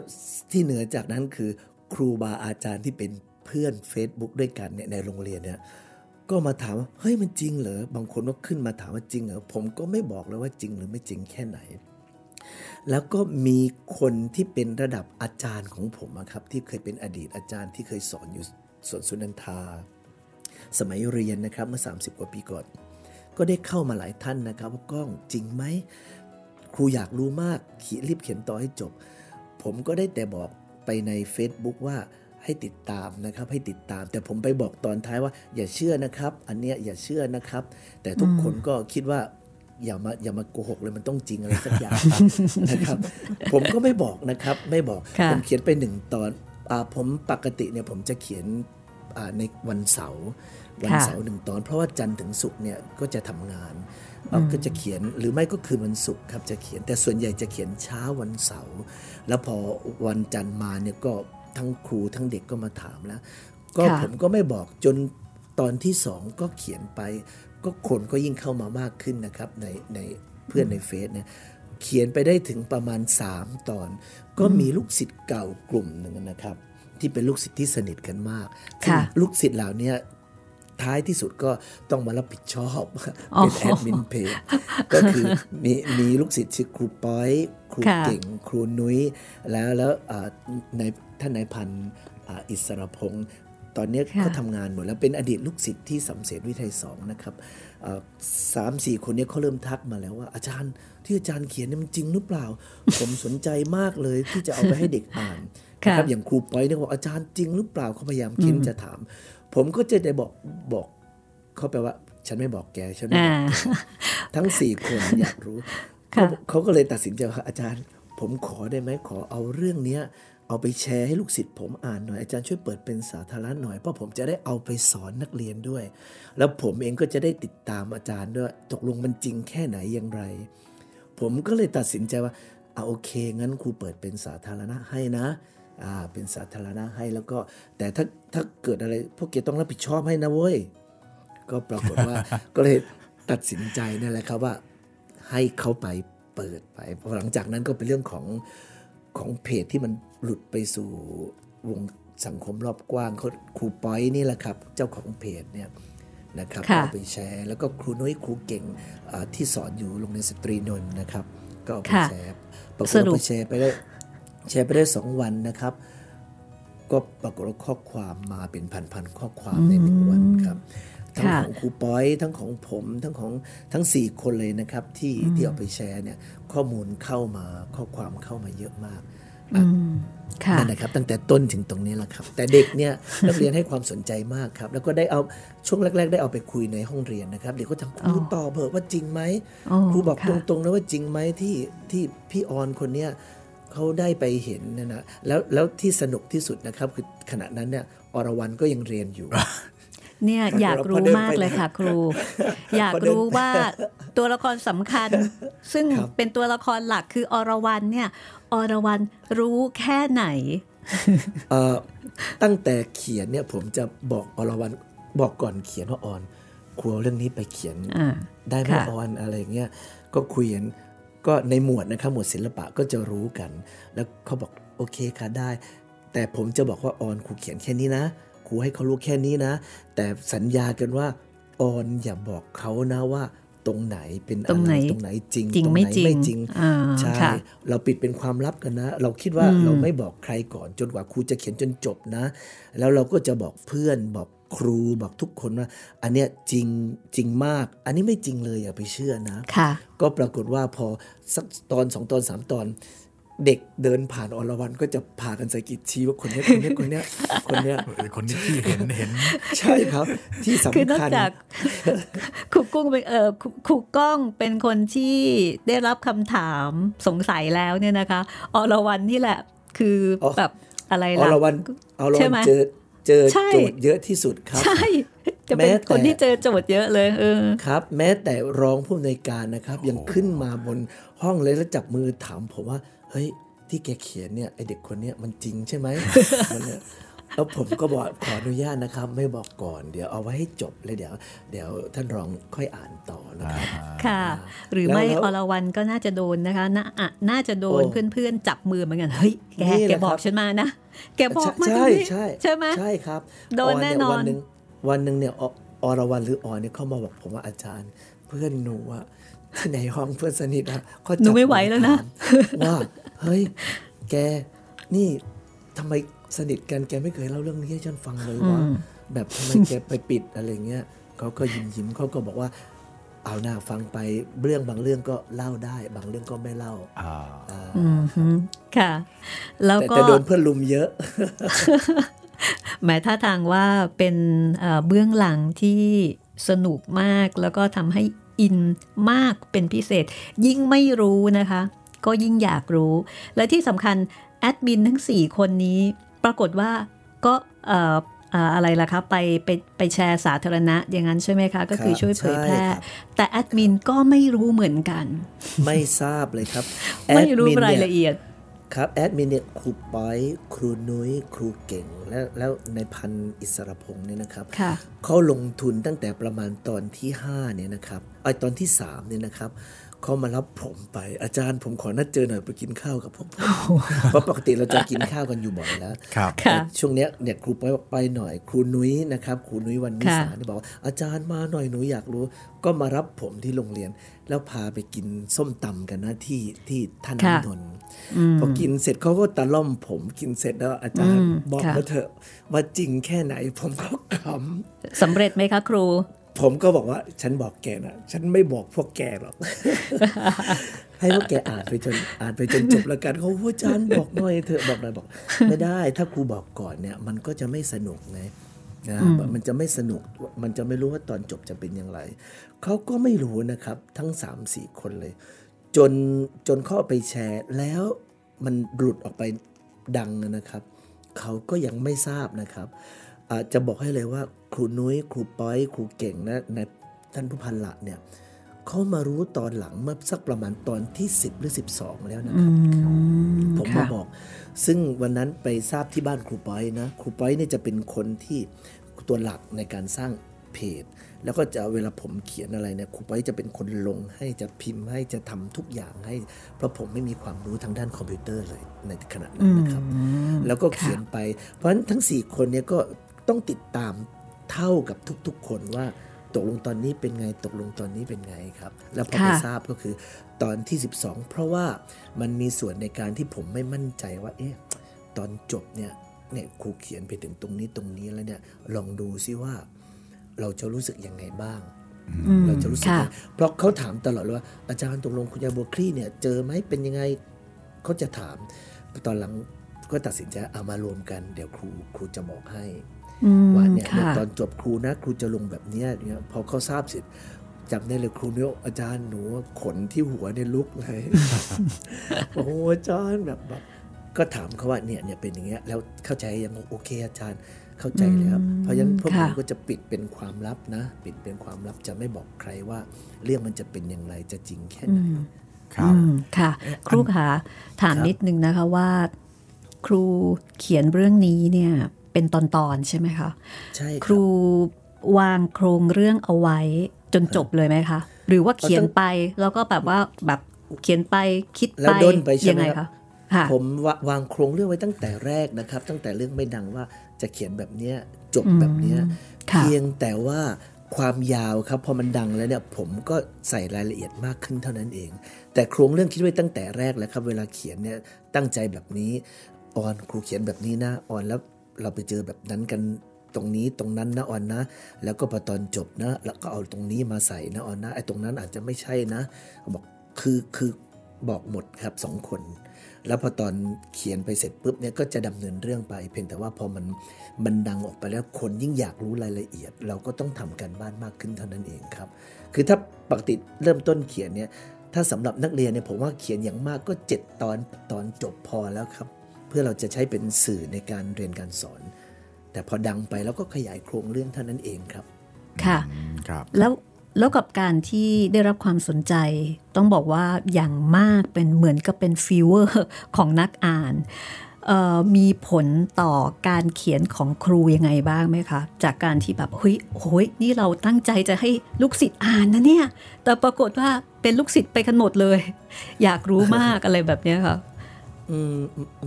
[SPEAKER 3] ที่เหนือจากนั้นคือครูบาอาจารย์ที่เป็นเพื่อน Facebook ด้วยกันเนี่ยในโรงเรียนเนี่ยก็มาถามว่าเฮ้ยมันจริงเหรอบางคนก็ขึ้นมาถามว่าจริงเหรอผมก็ไม่บอกเลยว่าจริงหรือไม่จริงแค่ไหน แล้วก็มีคนที่เป็นระดับอาจารย์ของผมครับที่เคยเป็นอดีตอาจารย์ที่เคยสอนอยู่สวนสุนันทา สมัยเรียนนะครับเมื่อ 30 กว่าปีก่อน ก็ได้เข้ามาหลายท่านนะครับว่ากล้องจริงไหมครูอยากรู้มากเขียนรีบเขียนต่อให้จบ ผมก็ได้แต่บอกไปใน Facebook ว่าให้ติดตามนะครับให้ติดตาม แต่ผมไปบอกตอนท้ายว่า อย่าเชื่อนะครับ อันเนี้ยอย่าเชื่อนะครับ แต่ทุกคนก็คิดว่าอย่ามาอย่ามาโกหกเลยมันต้องจริงอะไรสักอย่างนะครับ ผมก็ไม่บอกนะครับ ไม่บอกผมเขียนไปหนึ่งตอนอผมปกติเนี่ยผมจะเขียนในวันเสาร์ วันเสาร์หนึ่งตอน เพราะว่าจันทร์ถึงศุกร์เนี่ยก็จะทำงานก็จะเขียนหรือไม่ก็คืนวันศุกร์ครับจะเขียนแต่ส่วนใหญ่จะเขียนเช้าวันเสาร์แล้วพอวันจันทร์มาเนี่ยก็ทั้งครูทั้งเด็กก็มาถามแล้ว ก็ผมก็ไม่บอกจนตอนที่สองก็เขียนไป ก็คนก็ยิ่งเข้ามามากขึ้นนะครับในในเพื่อนในเฟซเนี่ยเขียนไปได้ถึงประมาณ 3 ตอน ก็มีลูกศิษย์เก่ากลุ่มหนึ่งนะครับ ที่เป็นลูกศิษย์ที่สนิทกันมาก ลูกศิษย์เหล่านี้ ท้ายที่สุดก็ต้องมารับผิดชอบ
[SPEAKER 2] อ๋อ
[SPEAKER 3] เป็นแอดมินเพจก็คือมีมีลูกศิษย์ชื่อครูป้อยครู
[SPEAKER 2] ค่ะ
[SPEAKER 3] เก่งครูนุ้ย แล้วแล้วอ่าในท่านนายพันธ์อ่าอิสรพงศ์ตอนนี้
[SPEAKER 2] ค่ะ
[SPEAKER 3] เขาทำงานหมดแล้วเป็นอดีตลูกศิษย์ที่สำเสนวิทยสองนะครับอ่าสามสี่คนเนี้เขาเริ่มทักมาแล้วว่าอาจารย์ที่อาจารย์เขียนเนี่ยมันจริงหรือเปล่า ผมสนใจมากเลยที่จะเอาไปให้เด็กอ่าน
[SPEAKER 2] ค่ะ
[SPEAKER 3] นะครับอย่างครูป้อยเนี่ยบอกอาจารย์จริงหรือเปล่าเขาพยายามเค้นจะถาม ผมก็จะได้บอกบอกเขาไปว่า ฉันไม่บอกแกฉันไม่
[SPEAKER 2] อ่า
[SPEAKER 3] บอกแกทั้งสี่คนอยากรู้
[SPEAKER 2] ค่ะ
[SPEAKER 3] เขาเขาก็เลยตัดสินใจว่าอาจารย์ ผมขอได้ไหมขอเอาเรื่องเนี้ยเอาไปแชร์ให้ลูกศิษย์ผมอ่านหน่อยอาจารย์ช่วยเปิดเป็นสาธารณะหน่อยเพราะผมจะได้เอาไปสอนนักเรียนด้วย แล้วผมเองก็จะได้ติดตามอาจารย์ด้วย ตกลงมันจริงแค่ไหนอย่างไร ผมก็เลยตัดสินใจว่าอ่าโอเคงั้นครูเปิดเป็นสาธารณะให้นะ อ่าเป็นสาธารณะให้แล้วก็แต่ถ้าถ้าเกิดอะไรพวกเกต้องรับผิดชอบให้นะเว้ย ก็ปรากฏว่าก็เลยตัดสินใจนั่นแหละครับว่าให้เขาไปเปิดไปพอหลังจากนั้นก็เป็นเรื่องของของเพจที่มันหลุดไปสู่วงสังคมรอบกว้างเขาครูป้อยนี่แหละครับ เจ้าของเพจเนี่ยนะครับ
[SPEAKER 2] ค่ะ
[SPEAKER 3] เอาไปแชร์ แล้วก็ครูน้อยครูเก่งอ่าที่สอนอยู่โรงเรียนสตรีนนท์นะครับ ก็เอาไป
[SPEAKER 2] ค่ะ
[SPEAKER 3] แชร์ปรากฏ
[SPEAKER 2] สรุป
[SPEAKER 3] ว่าไปแชร์ไปได้ แชร์ไปได้สองวันนะครับ ก็ปรากฏว่าข้อความมาเป็นพันๆข้อความในหนึ่งวันครับ ทั้ง
[SPEAKER 2] ค่ะ
[SPEAKER 3] ของครูป้อย ทั้งของผมทั้งของทั้งสี่คนเลยนะครับ ที่ที่เอาไปแชร์เนี่ยข้อมูลเข้ามาข้อความเข้ามาเยอะมาก
[SPEAKER 2] อืมค่ะ
[SPEAKER 3] นั่นนะครับตั้งแต่ต้นถึงตรงนี้แหละครับ แต่เด็กเนี่ยนักเรียนให้ความสนใจมากครับ แล้วก็ได้เอาช่วงแรก ๆ ได้เอาไปคุยในห้องเรียนนะครับเด็กก็ถามครูตอบเถอะว่าจริงไหม
[SPEAKER 2] อ๋อ
[SPEAKER 3] ครูบอก
[SPEAKER 2] ค่ะ
[SPEAKER 3] ตรงๆนะว่าจริงไหมที่ที่พี่ออนคนเนี้ย เขาได้ไปเห็นเนยนะแล้วแล้วที่สนุกที่สุดนะครับ คือขณะนั้นเนี่ยอรวรรณก็ยังเรียนอยู่
[SPEAKER 2] เนี่ยอยากรู้
[SPEAKER 3] พอเดินไป
[SPEAKER 2] มากเลยค่ะครู อยาก
[SPEAKER 3] พอเดิน
[SPEAKER 2] รู้ว่าตัวละครสำคัญ ซึ่ง
[SPEAKER 3] ครับ
[SPEAKER 2] เป็นตัวละครหลักคืออรวรรณเนี่ยอรวรรณรู้แค่ไหน
[SPEAKER 3] เอ่อตั้งแต่เขียนเนี่ยผมจะบอกอรวรรณบอกก่อนเขียนว่าออนครูเอาเรื่องนี้ไปเขียน
[SPEAKER 2] อ่า
[SPEAKER 3] ได้ไหม
[SPEAKER 2] ค่ะ
[SPEAKER 3] ออนอะไรเงี้ยก็คุยกัน ก็ในหมวดนะครับหมวดศิลปะก็จะรู้กัน แล้วเขาบอกโอเคค่ะได้ แต่ผมจะบอกว่าออนครูเขียนแค่นี้นะครูให้เขารู้แค่นี้นะ แต่สัญญากันว่าออนอย่าบอกเขานะว่าตรงไหนเป็นอะ
[SPEAKER 2] ตรงไห
[SPEAKER 3] ไร
[SPEAKER 2] น
[SPEAKER 3] ตรงไหนจริง
[SPEAKER 2] จริง
[SPEAKER 3] ตรงไหน
[SPEAKER 2] ไม่จริง
[SPEAKER 3] ไม่จริง
[SPEAKER 2] อ่า
[SPEAKER 3] ใช่
[SPEAKER 2] ค่ะ
[SPEAKER 3] เราปิดเป็นความลับกันนะ เราคิดว่าเราไม่บอกใครก่อนจนกว่าครูจะเขียนจนจบนะ แล้วเราก็จะบอกเพื่อนบอก ครูบอกทุกคนว่า อันเนี้ยจริงจริงมาก อันนี้ไม่จริงเลยอย่าไปเชื่อนะ
[SPEAKER 2] ค่ะ
[SPEAKER 3] ก็ปรากฏว่าพอสักตอนสองตอนสามตอนเด็กเดินผ่านอรวรรณก็จะพากันสะกิดชี้ว่าคนเนี้ยคนเนี้ยคนเนี้ยคนเนี้ย
[SPEAKER 1] เออคนนี้ที่เห็นเห็น
[SPEAKER 3] ใช่ครับ ที่
[SPEAKER 2] คือนอก
[SPEAKER 3] สำคัญ
[SPEAKER 2] จากครูกุ้งเป็นเออครูครูก้องเป็นคนที่ได้รับคำถามสงสัยแล้วเนี่ยนะคะอรวรรณนี่แหละคืออ
[SPEAKER 3] อ
[SPEAKER 2] แบบอะไร
[SPEAKER 3] อ
[SPEAKER 2] ล่ะ
[SPEAKER 3] รวรรณอรว
[SPEAKER 2] ใช่
[SPEAKER 3] รร
[SPEAKER 2] ไหม
[SPEAKER 3] ณเจอ เจอ
[SPEAKER 2] ใช่
[SPEAKER 3] โจทย์เยอะที่สุดครับ
[SPEAKER 2] ใช่ จะเป็น
[SPEAKER 3] แม้แต่
[SPEAKER 2] คนที่เจอโจทย์เยอะเลยเออ
[SPEAKER 3] ครับ แม้แต่รองผู้อำนวยการนะครับ ยังขึ้นมาบนห้องเลยแล้วจับมือถามผมว่า เฮ้ยที่แกเขียนเนี่ยไอเด็กคนเนี้ยมันจริงใช่ไหมมันเนี่ย แล้วผมก็บอกขออนุญาตนะครับ ไม่บอกก่อน เดี๋ยวเอาไว้ให้จบเลยเดี๋ยว เดี๋ยวท่านรองค่อยอ่านต่อนะครับ
[SPEAKER 2] ค่ะ หรือไม่
[SPEAKER 3] แล้ว
[SPEAKER 2] อรวรรณก็น่าจะโดนนะคะน่าอะน่าจะโดน
[SPEAKER 3] โอ้
[SPEAKER 2] เพื่อนๆจับมือเหมือนกันเฮ้ยแก
[SPEAKER 3] นี่แหละ
[SPEAKER 2] แกบอ
[SPEAKER 3] ครั
[SPEAKER 2] ก
[SPEAKER 3] บ
[SPEAKER 2] ฉันมานะแกบอกมา
[SPEAKER 3] ใช่
[SPEAKER 2] ตรงนี้
[SPEAKER 3] ใช่
[SPEAKER 2] ใช่ไหม
[SPEAKER 3] ใช่ครับ
[SPEAKER 2] โดนแน่นอน
[SPEAKER 3] วันหนึ่งวันหนึ่งเนี่ยออรวรรณหรือออนเนี่ยเข้ามาบอกผมว่าอาจารย์ เพื่อนหนูอะที่ในห้องเพื่อนสนิทอะเขา
[SPEAKER 2] หนู
[SPEAKER 3] จับ
[SPEAKER 2] ไม่ไหวแล้วนะ
[SPEAKER 3] ถามว่าเฮ้ยแกนี่ทำไม สนิทกันแกไม่เคยเล่าเรื่องนี้ให้ฉันฟังเลยวะแบบทำไมแกไปปิดอะไรเงี้ยเขาก็ยิ้มยิ้มๆเขาก็บอกว่า เอาหน้าฟังไปเรื่องบางเรื่องก็เล่าได้ บางเรื่องก็ไม่เล่า
[SPEAKER 1] อ่า
[SPEAKER 2] อืมฮึค่ะ แล้ว
[SPEAKER 3] แต่
[SPEAKER 2] ก็
[SPEAKER 3] แต่โดนเพื่อนลุมเยอะ
[SPEAKER 2] หมายท่าทางว่าเป็นเอ่อเบื้องหลังที่สนุกมากแล้วก็ทำให้อินมากเป็นพิเศษ ยิ่งไม่รู้นะคะ ก็ยิ่งอยากรู้ และที่สำคัญแอดมินทั้ง 4 คนนี้ ปรากฏว่าก็เอ่อเอ่ออะไรล่ะคะไปไปไปแชร์สาธารณะอย่างนั้นใช่ไหมคะ ก็คือ
[SPEAKER 3] ครับ
[SPEAKER 2] ช่วยเผยแพร่
[SPEAKER 3] ใช่ครับ
[SPEAKER 2] แต่แอดมินก็ไม่รู้เหมือนกัน
[SPEAKER 3] ไม่ทราบเลยครับ
[SPEAKER 2] ไม่รู้
[SPEAKER 3] แอดน
[SPEAKER 2] ราย
[SPEAKER 3] นี่
[SPEAKER 2] ละเอียด
[SPEAKER 3] ครับแอดมินเนี่ยครูป้อยครูนุ้ยครูเก่ง แล้วแล้วในพันอิสรพงศ์เนี่ยนะครับ
[SPEAKER 2] ค่ะ
[SPEAKER 3] เขาลงทุนตั้งแต่ประมาณตอนที่5เนี่ยนะครับไอยตอนที่3เนี่ยนะครับ เขามารับผมไป อาจารย์ผมขอนัดเจอหน่อยไปกินข้าวกับพวกผมเพราะปกติเราจะกินข้าวกันอยู่บ่อยแล้ว
[SPEAKER 1] ครับ
[SPEAKER 2] ค่ะ
[SPEAKER 3] ช่วงเนี้ยเนี่ยครูไปไปหน่อยครูนุ้ยนะครับครูนุ้ยวันนิสาเนี่ยบอกว่าอาจารย์มาหน่อยหนูอยากรู้ ก็มารับผมที่โรงเรียน แล้วพาไปกินส้มตำกันนะที่ที่ท่าน
[SPEAKER 2] ค่ะ
[SPEAKER 3] นนท์พอกินเสร็จเขาก็ตะล่อมผมกินเสร็จแล้วอาจารย์
[SPEAKER 2] อืม
[SPEAKER 3] บอก
[SPEAKER 2] ค่ะ
[SPEAKER 3] มาเถอะว่าจริงแค่ไหนผมก็ขำ
[SPEAKER 2] สำเร็จไหมคะครู
[SPEAKER 3] ผมก็บอกว่าฉันบอกแกนะฉันไม่บอกพวกแกหรอก ให้พวกแกอ่านไปจนอ่านไปจนจบแล้วกันเขาพูดอาจารย์บอกหน่อยเถอะบอกหน่อยบอก ไม่ได้ ถ้าครูบอกก่อนเนี่ย มันก็จะไม่สนุกไงนะมันจะไม่สนุกมันจะไม่รู้ว่าตอนจบจะเป็นอย่างไรเขาก็ไม่รู้นะครับ ทั้งสามสี่คนเลย จนจนเขาเอาไปแชร์แล้วมันหลุดออกไปดังนะครับเขาก็ยังไม่ทราบนะครับอา จะบอกให้เลยว่าครูนุ้ยครูป้อยครูเก่งนะในท่านผู้พันละเนี่ยเขามารู้ตอนหลังเมื่อสักประมาณตอนที่ 10 หรือ 12 แล้วนะครับผมมา
[SPEAKER 2] ค่ะ
[SPEAKER 3] บอก ซึ่งวันนั้นไปทราบที่บ้านครูป้อยนะครูป้อยเนี่ยจะเป็นคนที่ตัวหลักในการสร้างเพจ แล้วก็จะเวลาผมเขียนอะไรเนี่ยครูป้อยจะเป็นคนลงให้จะพิมพ์ให้จะทำทุกอย่างให้ เพราะผมไม่มีความรู้ทางด้านคอมพิวเตอร์เลยในขณะนั้นนะครับ แล้วก็เขียนไป เพราะฉะนั้นทั้ง 4 คนเนี่ยก็ ต้องติดตามเท่ากับทุกๆ คนว่าตกลงตอนนี้เป็นไงตกลงตอนนี้เป็นไงครับ แล้วพอไป
[SPEAKER 2] ค่ะ
[SPEAKER 3] ทราบก็คือตอนที่ 12 เพราะว่ามันมีส่วนในการที่ผมไม่มั่นใจว่า เอ๊ะตอนจบเนี่ยเนี่ยครูเขียนไปถึงตรงนี้ตรงนี้แล้วเนี่ยลองดูซิว่า เราจะรู้สึกยังไงบ้าง เราจะรู้สึก
[SPEAKER 2] ค่ะ
[SPEAKER 3] ยังไงเพราะเขาถามตลอดเลยว่าอาจารย์ตกลงคุณยายบัวคลี่เนี่ย เจอไหมเป็นยังไงเขาจะถามตอนหลังก็ตัดสินใจเอามารวมกันเดี๋ยวครูครูจะบอกให้
[SPEAKER 2] อืม
[SPEAKER 3] ว่าเนี่ย
[SPEAKER 2] ค่ะ
[SPEAKER 3] ตอนจบครูนะครูจะลงแบบเนี้ยเนี่ยพอเขาทราบเสร็จจำได้เลยครูเนี่ยอาจารย์หนูขนที่หัวเนี่ยลุกเลยโอ้โหอาจารย์แบบแบบก็ถามเขาว่าเนี่ยเนี่ยเป็นอย่างเงี้ยแล้วเข้าใจยังโอเคอาจารย์เข้าใจแล้วเพราะฉะนั้นพวกผม
[SPEAKER 2] ค่ะ
[SPEAKER 3] ก็จะปิดเป็นความลับนะ ปิดเป็นความลับจะไม่บอกใครว่า เรื่องมันจะเป็นอย่างไรจะจริงแค่ไหน
[SPEAKER 1] ครับ
[SPEAKER 2] อืมค่ะ ครูคะถาม
[SPEAKER 3] ครับ
[SPEAKER 2] นิดนึงนะคะว่า ครูเขียนเรื่องนี้เนี่ย เป็นตอนๆใช่ไหมคะ
[SPEAKER 3] ใช่
[SPEAKER 2] ครูวางโครงเรื่องเอาไว้จนจบเลยไหมคะ หรือว่าเขียนไปแล้วก็แบบว่าแบบเขียนไปคิด
[SPEAKER 3] แล้
[SPEAKER 2] ไป
[SPEAKER 3] วด้นไปใช่
[SPEAKER 2] ยั
[SPEAKER 3] ไหม
[SPEAKER 2] ไง
[SPEAKER 3] ครั
[SPEAKER 2] คะ
[SPEAKER 3] บ
[SPEAKER 2] ค่ะ
[SPEAKER 3] ผมวาวางโครงเรื่องไว้ตั้งแต่แรกนะครับ ตั้งแต่เรื่องไม่ดังว่าจะเขียนแบบเนี้ยจบแบบเนี้ย
[SPEAKER 2] ค่ะ
[SPEAKER 3] เพียงแต่ว่าความยาวครับพอมันดังแล้วเนี่ยผมก็ใส่รายละเอียดมากขึ้นเท่านั้นเอง แต่โครงเรื่องคิดไว้ตั้งแต่แรกแล้วครับ เวลาเขียนเนี่ยตั้งใจแบบนี้ออนครูเขียนแบบนี้นะออนแล้ว เราไปเจอแบบนั้นกันตรงนี้ตรงนั้นนะออนนะ แล้วก็พอตอนจบนะ แล้วก็เอาตรงนี้มาใส่นะออนนะไอ้ตรงนั้นอาจจะไม่ใช่นะบอกคือคือบอกหมดครับสองคน แล้วพอตอนเขียนไปเสร็จปุ๊บเนี่ยก็จะดำเนินเรื่องไป เพียงแต่ว่าพอมันมันดังออกไปแล้วคนยิ่งอยากรู้รายละเอียด เราก็ต้องทำกันบ้านมากขึ้นเท่านั้นเองครับ คือถ้าปกติเริ่มต้นเขียนเนี่ยถ้าสำหรับนักเรียนเนี่ยผมว่าเขียนอย่างมากก็ 7 ตอนตอนจบพอแล้วครับ พื่อเราจะใช้เป็นสื่อในการเรียนการสอน แต่พอดังไปแล้วก็ขยายโครงเรื่องเท่านั้นเองครับ
[SPEAKER 2] ค่ะ
[SPEAKER 1] ครับ
[SPEAKER 2] แล้วแล้วกับการที่ได้รับความสนใจต้องบอกว่าอย่างมากเป็นเหมือนกับเป็นฟีเวอร์ของนักอ่านเอ่อมีผลต่อการเขียนของครูยังไงบ้างไหมคะ จากการที่แบบเฮ้ยโอ้ยนี่เราตั้งใจจะให้ลูกศิษย์อ่านนะเนี่ย แต่ปรากฏว่าเป็นลูกศิษย์ไปกันหมดเลย อยากรู้มากอะไรแบบเนี้ยค่ะ
[SPEAKER 3] อื ม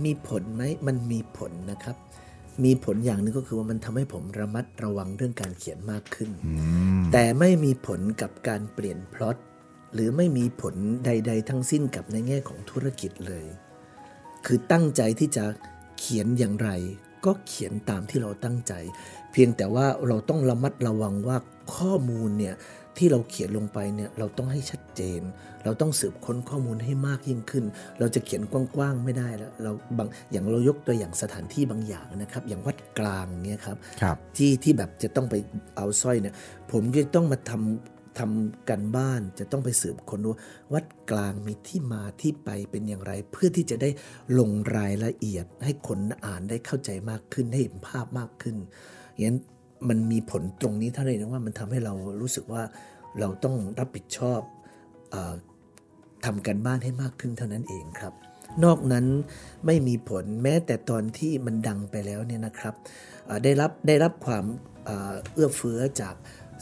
[SPEAKER 3] มีผลไหมมันมีผลนะครับ มีผลอย่างหนึงก็คือว่ามันทำให้ผมระมัดระวังเรื่องการเขียนมากขึ้น แต่ไม่มีผลกับการเปลี่ยนพล็อตหรือไม่มีผลใด ๆ ทั้งสิ้นกับในแง่ของธุรกิจเลย คือตั้งใจที่จะเขียนอย่างไร ก็เขียนตามที่เราตั้งใจ เพียงแต่ว่าเราต้องระมัดระวังว่าข้อมูลเนี่ย ที่เราเขียนลงไปเนี่ยเราต้องให้ชัดเจน เราต้องสืบค้นข้อมูลให้มากยิ่งขึ้น เราจะเขียนกว้างๆไม่ได้แล้วเราบางอย่างเรายกตัวอย่างสถานที่บางอย่างนะครับ อย่างวัดกลางเนี่ยครับ
[SPEAKER 1] ครับ
[SPEAKER 3] ที่ที่แบบจะต้องไปเอาสร้อยเนี่ยผมจะต้องมาทำทำกันบ้านจะต้องไปสืบค้นว่าวัดกลางมีที่มาที่ไปเป็นอย่างไร เพื่อที่จะได้ลงรายละเอียดให้คนอ่านได้เข้าใจมากขึ้นให้เห็นภาพมากขึ้นอย่างนั้น มันมีผลตรงนี้เท่านั้นเองว่ามันทำให้เรารู้สึกว่าเราต้องรับผิดชอบเออทำกันบ้านให้มากขึ้นเท่านั้นเองครับ นอกนั้นไม่มีผลแม้แต่ตอนที่มันดังไปแล้วเนี่ยนะครับอ่าได้รับได้รับความอ่าเอื้อเฟื้อจาก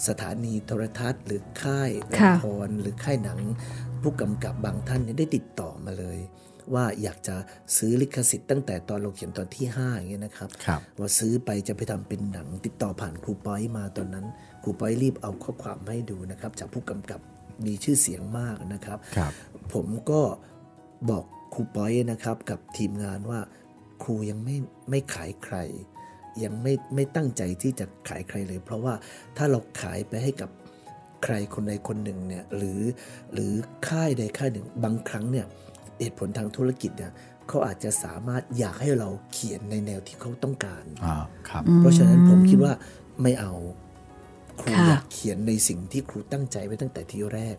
[SPEAKER 3] สถานีโทรทัศน์ หรือค่ายละ
[SPEAKER 2] ค่ะ
[SPEAKER 3] ครหรือค่ายหนัง ผู้กำกับบางท่านเนี่ยได้ติดต่อมาเลย ว่าอยากจะซื้อลิขสิทธิ์ตั้งแต่ตอนเราเขียนตอนที่5อย่างเงี้ยนะครับ
[SPEAKER 1] ครับ
[SPEAKER 3] ว่าซื้อไปจะไปทำเป็นหนังติดต่อผ่านครูป้อยมาตอนนั้นครูป้อยรีบเอาข้อความมาให้ดูนะครับ จากผู้กำกับมีชื่อเสียงมากนะครับ
[SPEAKER 1] ครับ
[SPEAKER 3] ผมก็บอกครูป้อยนะครับกับทีมงานว่าครูยังไม่ไม่ขายใคร ยังไม่ไม่ตั้งใจที่จะขายใครเลย เพราะว่าถ้าเราขายไปให้กับใครคนใดคนหนึ่งเนี่ยหรือหรือค่ายใดค่ายหนึ่งบางครั้งเนี่ย เหตุผลทางธุรกิจเนี่ยเขาอาจจะสามารถอยากให้เราเขียนในแนวที่เขาต้องการ
[SPEAKER 1] อ่าครับ
[SPEAKER 3] เพราะฉะนั้นผมคิดว่าไม่เอาครู
[SPEAKER 2] ค่ะ
[SPEAKER 3] อยากเขียนในสิ่งที่ครูตั้งใจไว้ตั้งแต่ทีแรก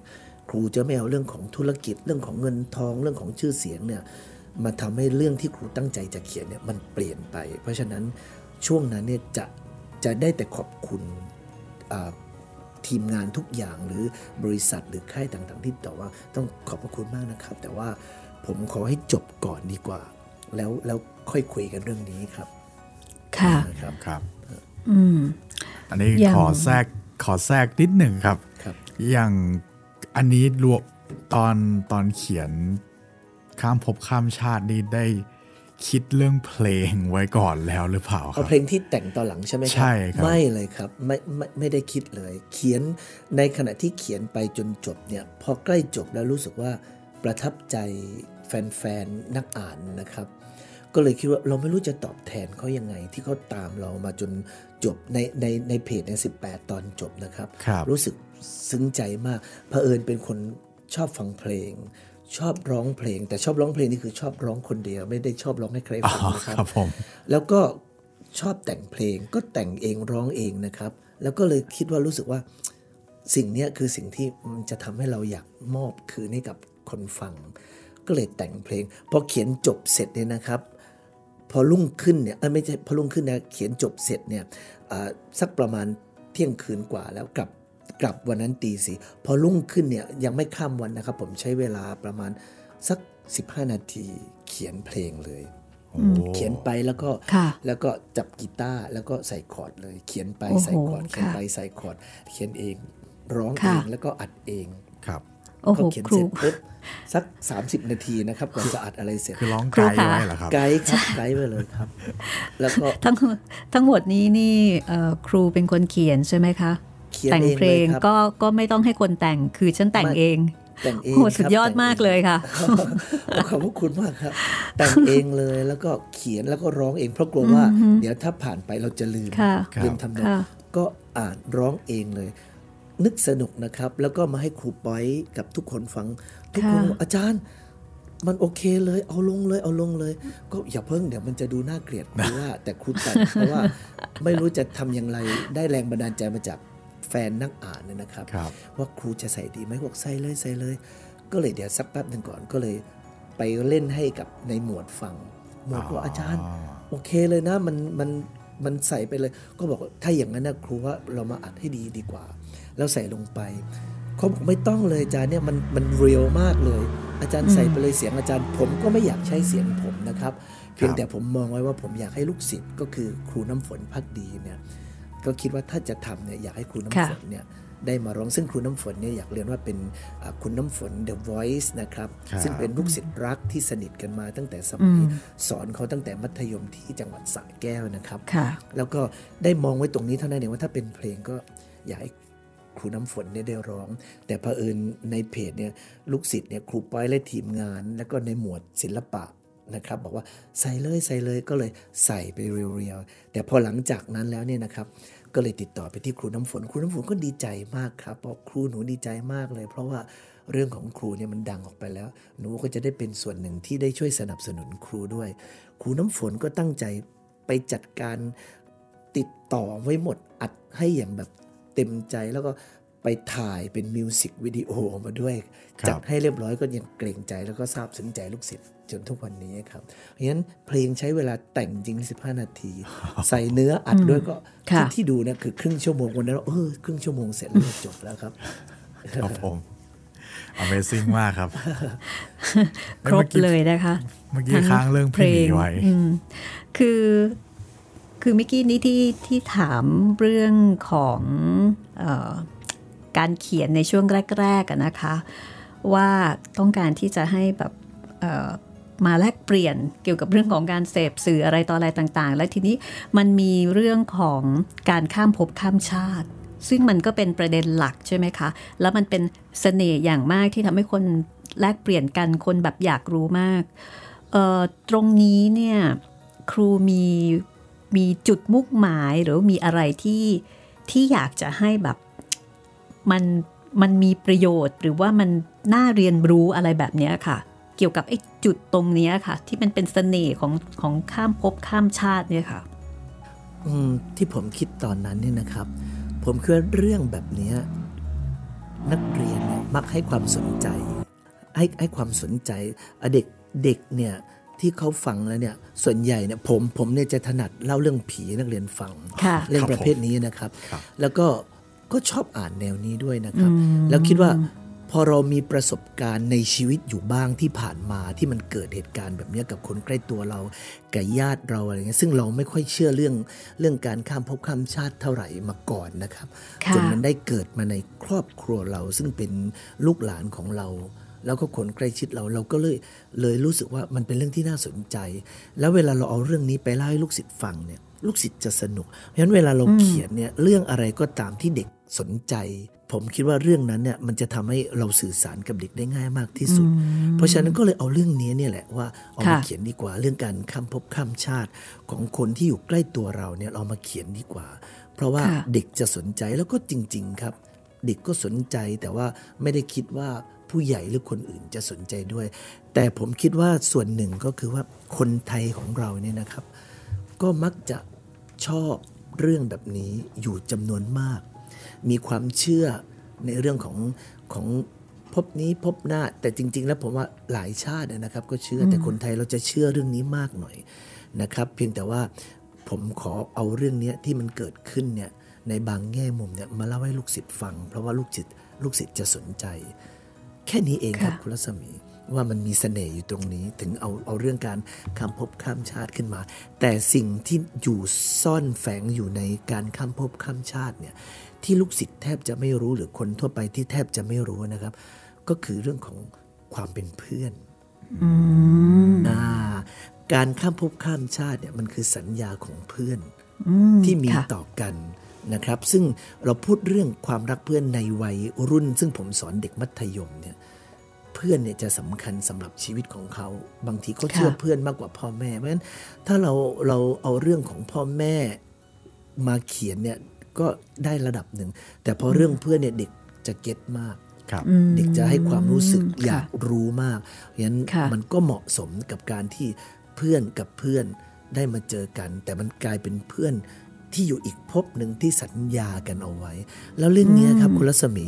[SPEAKER 3] ครูจะไม่เอาเรื่องของธุรกิจเรื่องของเงินทองเรื่องของชื่อเสียงเนี่ยมาทำให้เรื่องที่ครูตั้งใจจะเขียนเนี่ยมันเปลี่ยนไป เพราะฉะนั้นช่วงนั้นเนี่ยจะจะได้แต่ขอบคุณอ่าทีมงานทุกอย่างหรือบริษัทหรือค่ายต่างๆที่ต่อว่าต้องขอบพระคุณมากนะครับ แต่ว่า ผมขอให้จบก่อนดีกว่า แล้วแล้วค่อยคุยกันเรื่องนี้ครับ
[SPEAKER 2] ค่ะ
[SPEAKER 3] นะครับ
[SPEAKER 1] ครับ
[SPEAKER 2] อืม
[SPEAKER 1] อันนี้
[SPEAKER 2] อย่าง
[SPEAKER 1] ขอแทรกขอแทรกนิดหนึ่งครับ
[SPEAKER 3] ครับ
[SPEAKER 1] อย่างอันนี้รวมตอนตอนเขียนข้ามภพข้ามชาตินี่ได้คิดเรื่องเพลงไว้ก่อนแล้วหรือเปล่าค
[SPEAKER 3] เอา
[SPEAKER 1] รับ
[SPEAKER 3] เพลงที่แต่งตอนหลังใช่ไหมครั
[SPEAKER 1] ใช่ครับ
[SPEAKER 3] ไม่เลยครับไม่ไม่ไม่ได้คิดเลย เขียนในขณะที่เขียนไปจนจบเนี่ยพอใกล้จบแล้วรู้สึกว่าประทับใจ แฟนๆนักอ่านนะครับ ก็เลยคิดว่าเราไม่รู้จะตอบแทนเขายังไง ที่เขาตามเรามาจนจบในในในเพจใน 18 ตอนจบนะครับ
[SPEAKER 1] ครับ
[SPEAKER 3] รู้สึกซึ้งใจมากเผอิญเป็นคนชอบฟังเพลง ชอบร้องเพลง แต่ชอบร้องเพลงนี่คือชอบร้องคนเดียว ไม่ได้ชอบร้องให้ใคร
[SPEAKER 1] อ๋อ
[SPEAKER 3] ฟังนะครับ
[SPEAKER 1] ครับผม
[SPEAKER 3] แล้วก็ชอบแต่งเพลงก็แต่งเองร้องเองนะครับ แล้วก็เลยคิดว่ารู้สึกว่าสิ่งเนี้ยคือสิ่งที่มันจะทำให้เราอยากมอบคืนให้กับคนฟัง ก็เลยแต่งเพลงพอเขียนจบเสร็จเนี่ยนะครับ พอรุ่งขึ้นเนี่ยเอ้ยไม่ใช่พอรุ่งขึ้นนะเขียนจบเสร็จเนี่ยอ่าสักประมาณเที่ยงคืนกว่าแล้วกลับกลับวันนั้นตีสี่พอรุ่งขึ้นเนี่ยยังไม่ข้ามวันนะครับ ผมใช้เวลาประมาณสัก 15 นาทีเขียนเพลงเลย
[SPEAKER 1] โอ้
[SPEAKER 3] เขียนไปแล้วก็
[SPEAKER 2] ค่ะ
[SPEAKER 3] แล้วก็จับกีตาร์แล้วก็ใส่คอร์ดเลย เขียนไป
[SPEAKER 2] โอ้โห
[SPEAKER 3] ใส่คอร์ดเขียน
[SPEAKER 2] ค่ะ
[SPEAKER 3] ไปใส่คอร์ดเขียนเองร้องเอ
[SPEAKER 2] ค่ะ
[SPEAKER 3] งแล้วก็อัดเอง
[SPEAKER 1] ครับ
[SPEAKER 2] โอ้โห
[SPEAKER 3] ก็เขียน
[SPEAKER 2] ค
[SPEAKER 3] เส
[SPEAKER 2] รู
[SPEAKER 3] ร็จปุ๊บสัก 30 นาทีนะครับก่อนจะอัดอะไรเสร็จ
[SPEAKER 1] คือร้อง
[SPEAKER 2] ครู
[SPEAKER 1] ไกด์
[SPEAKER 2] ค่ะ
[SPEAKER 1] ไว้เหรอครับ
[SPEAKER 3] ไกด์ครับไกด์ไปเลยครับ แล้วก็
[SPEAKER 2] ทั้งทั้งหมดนี้นี่เอ่อครูเป็นคนเขียนใช่ไหมคะ
[SPEAKER 3] เขียน
[SPEAKER 2] แต่ง
[SPEAKER 3] เอง
[SPEAKER 2] เพล
[SPEAKER 3] เลย
[SPEAKER 2] ง
[SPEAKER 3] ครับ
[SPEAKER 2] ก็ก็ไม่ต้องให้คนแต่งคือฉันแต่ง
[SPEAKER 3] ไม่
[SPEAKER 2] เอง
[SPEAKER 3] แต่งเอง
[SPEAKER 2] โหสุด
[SPEAKER 3] ครับ
[SPEAKER 2] ยอด
[SPEAKER 3] แต่ง
[SPEAKER 2] มากเลยค่ะ
[SPEAKER 3] ขอบพระคุณมากครับ แต่งเองเลยแล้วก็เขียนแล้วก็ร้องเองเพราะกลัวว่า เดี๋ยวถ้าผ่านไปเราจะลืม
[SPEAKER 2] ค่ะ
[SPEAKER 3] ลืมทำนอง
[SPEAKER 2] ค่ะ
[SPEAKER 3] ก็อ่านร้องเองเลย นึกสนุกนะครับ แล้วก็มาให้ครูป้อยกับทุกคนฟัง ทุกคน
[SPEAKER 2] ค่ะ
[SPEAKER 3] บอกอาจารย์มันโอเคเลยเอาลงเลยเอาลงเลย ก็อย่าเพิ่งเดี๋ยวมันจะดูน่าเกลียดครูว่าแต่ครูแต่งเพราะว่าไม่รู้จะทำอย่างไรได้แรงบันดาลใจมาจากแฟนนักอ่านเนี่ยนะครับ
[SPEAKER 1] ครับ
[SPEAKER 3] ว่าครูจะใส่ดีไหมบอกใส่เลยใส่เลย ก็เลยเดี๋ยวสักแป๊บหนึ่งก่อนก็เลย ไปเล่นให้กับในหมวดฟังหมวดก็บอกอาจารย์ โอเคเลยนะมันมัน มันใส่ไปเลย ก็บอกว่าถ้าอย่างนั้นนะครูว่าเรามาอัดให้ดีดีกว่า แล้วใส่ลงไปเขาบอกไม่ต้องเลยอาจารย์เนี่ยมันมันเรียลมากเลย อาจารย์ใส่ไปเลยเสียงอาจารย์ ผมก็ไม่อยากใช้เสียงผมนะครับ เพียงแต่ผมมองไว้ว่าผมอยากให้ลูกศิษย์ก็คือครูน้ำฝนพักดีเนี่ยก็คิดว่าถ้าจะทำเนี่ยอยากให้ครูน้ำฝนเนี่ย ได้มาร้องซึ่งครูน้ำฝนเนี่ยอยากเรียนว่าเป็นอ่าคุณน้ำฝน The Voice นะครับ
[SPEAKER 1] ครับ
[SPEAKER 3] ซึ่งเป็นลูกศิษย์รักที่สนิทกันมาตั้งแต่สมัยสอนเขาตั้งแต่มัธยมที่จังหวัดสระแก้วนะครับ
[SPEAKER 2] ค่ะ
[SPEAKER 3] แล้วก็ได้มองไว้ตรงนี้เท่านั้นเองว่าถ้าเป็นเพลงก็อยากให้ครูน้ำฝนเนี่ยได้ร้อง แต่เผอิญในเพจเนี่ยลูกศิษย์เนี่ยครูป้อยและทีมงาน แล้วก็ในหมวดศิลปะนะครับบอกว่าใส่เลยใส่เลยก็เลยใส่ไปเรียวๆแต่พอหลังจากนั้นแล้วเนี่ยนะครับ ก็เลยติดต่อไปที่ครูน้ำฝน ครูน้ำฝนก็ดีใจมากครับบอกครูหนูดีใจมากเลย เพราะว่าเรื่องของครูเนี่ยมันดังออกไปแล้ว หนูก็จะได้เป็นส่วนหนึ่งที่ได้ช่วยสนับสนุนครูด้วย ครูน้ำฝนก็ตั้งใจไปจัดการติดต่อไว้หมดอัดให้อย่างแบบเต็มใจแล้วก็ไปถ่ายเป็นมิวสิกวิดีโอออกมาด้วย
[SPEAKER 1] ครับ
[SPEAKER 3] จัดให้เรียบร้อยก็ยังเกรงใจแล้วก็ซาบซึ้งใจลูกศิษย์ จนทุกวันนี้ครับ เพราะฉะนั้นเพลงใช้เวลาแต่งจริง 15 นาที ใส่เนื้ออัดด้วยก็
[SPEAKER 2] ค่ะ
[SPEAKER 3] ที่ที่ดูเนี่ยคือครึ่งชั่วโมงวันนั้นเออครึ่งชั่วโมงเสร็จแล้วจบแล้วครับ
[SPEAKER 1] ครับผม Amazing มากครับ
[SPEAKER 2] ครบเลยนะคะ
[SPEAKER 1] เมื่อกี้ค้างเรื่องพี่หมีไว้
[SPEAKER 2] อืมคือคือเมื่อกี้นี้ที่ที่ถามเรื่องของเออการเขียนในช่วงแรกๆอะนะคะ ว่าต้องการที่จะให้แบบ มาแลกเปลี่ยนเกี่ยวกับเรื่องของการเสพสื่ออะไรต่ออะไรต่าง ๆ และทีนี้มันมีเรื่องของการข้ามภพข้ามชาติ ซึ่งมันก็เป็นประเด็นหลักใช่ไหมคะ แล้วมันเป็นสเสน่ห์อย่างมากที่ทำให้คนแลกเปลี่ยนกันคนแบบอยากรู้มากตรงนี้เนี่ยครูมีมีจุดมุ่งหมายหรือมีอะไรที่ที่อยากจะให้แบบมันมันมีประโยชน์หรือว่ามันน่าเรียนรู้อะไรแบบนี้ค่ะ เกี่ยวกับไอ้จุดตรงนี้ค่ะ ที่มันเป็นสเสน่ห์ของของข้ามภพข้ามชาติเนี่ยค่ะ
[SPEAKER 3] ที่ผมคิดตอนนั้นเนี่ยนะครับ ผมคือเรื่องแบบนี้นักเรียนมักให้ความสนใจ ให้ให้ความสนใจเด็กเด็กเนี่ยที่เขาฟังแล้วเนี่ยส่วนใหญ่เนี่ยผมผมเนี่ยจะถนัดเล่าเรื่องผีนักเรียนฟัง เรื่องประเภทนี้นะครับ แล้วก็ก็ชอบอ่านแนวนี้ด้วยนะครับ แล้วคิดว่า พอเรามีประสบการณ์ในชีวิตอยู่บ้างที่ผ่านมาที่มันเกิดเหตุการณ์แบบนี้กับคนใกล้ตัวเรากับญาติเราอะไรเงี้ยซึ่งเราไม่ค่อยเชื่อเรื่องเรื่องการข้ามภพข้ามชาติเท่าไหร่มาก่อนนะครับจนมันได้เกิดมาในครอบครัวเราซึ่งเป็นลูกหลานของเรา แล้วก็คนใกล้ชิดเราเราก็เลยเลยรู้สึกว่ามันเป็นเรื่องที่น่าสนใจ แล้วเวลาเราเอาเรื่องนี้ไปเล่าให้ลูกศิษย์ฟังเนี่ยลูกศิษย์จะสนุก เพราะฉะนั้นเวลาเราเขียนเนี่ยเรื่องอะไรก็ตามที่เด็ก สนใจ ผมคิดว่าเรื่องนั้นเนี่ยมันจะทำให้เราสื่อสารกับเด็กได้ง่ายมากที่สุด เพราะฉะนั้นก็เลยเอาเรื่องนี้เนี่ยแหละว่าเอามาเขียนดีกว่า เรื่องการข้ามภพข้ามชาติของคนที่อยู่ใกล้ตัวเราเนี่ยเรามาเขียนดีกว่า เพราะว่าเด็กจะสนใจแล้วก็จริง ๆ ครับ เด็กก็สนใจแต่ว่าไม่ได้คิดว่าผู้ใหญ่หรือคนอื่นจะสนใจด้วย แต่ผมคิดว่าส่วนหนึ่งก็คือว่าคนไทยของเราเนี่ยนะครับ ก็มักจะชอบเรื่องแบบนี้อยู่จำนวนมาก มีความเชื่อในเรื่องของของพบนี้พบหน้า แต่จริง ๆ แล้วผมว่าหลายชาตินะครับ ก็เชื่อแต่คนไทยเราจะเชื่อเรื่องนี้มากหน่อยนะครับ เพียงแต่ว่าผมขอเอาเรื่องนี้ที่มันเกิดขึ้นเนี่ยในบางแง่มุมเนี่ยมาเล่าให้ลูกศิษย์ฟัง เพราะว่าลูกศิษย์ลูกศิษย์จะสนใจ แค่นี้เองครับคุณรัศมีว่ามันมีสเสน่ห์อยู่ตรงนี้ถึงเอาเอาเรื่องการข้ามภพข้ามชาติขึ้นมา แต่สิ่งที่อยู่ซ่อนแฝงอยู่ในการข้ามภพข้ามชาติเนี่ย ที่ลูกศิษย์แทบจะไม่รู้หรือคนทั่วไปที่แทบจะไม่รู้นะครับ ก็คือเรื่องของความเป็นเพื่อนการข้ามภพข้ามชาติเนี่ยมันคือสัญญาของเพื่อนที่มีต่อกันนะครับ ซึ่งเราพูดเรื่องความรักเพื่อนในวัยรุ่น ซึ่งผมสอนเด็กมัธยมเนี่ยเพื่อนเนี่ยจะสำคัญสำหรับชีวิตของเขา บางทีเขาเชื่อเพื่อนมากกว่าพ่อแม่เพราะฉะนั้นถ้าเราเราเอาเรื่องของพ่อแม่มาเขียนเนี่ย ก็ได้ระดับหนึ่ง แต่พอเรื่องเพื่อนเนี่ยเด็กจะเก็ตมากเด็กจะให้ความรู้สึกอยากรู้มากเพราะฉะนั้นมันก็เหมาะสมกับการที่เพื่อนกับเพื่อนได้มาเจอกัน แต่มันกลายเป็นเพื่อนที่อยู่อีกภพหนึ่งที่สัญญากันเอาไว้ แล้วเรื่องนี้ครับคุณรัศมี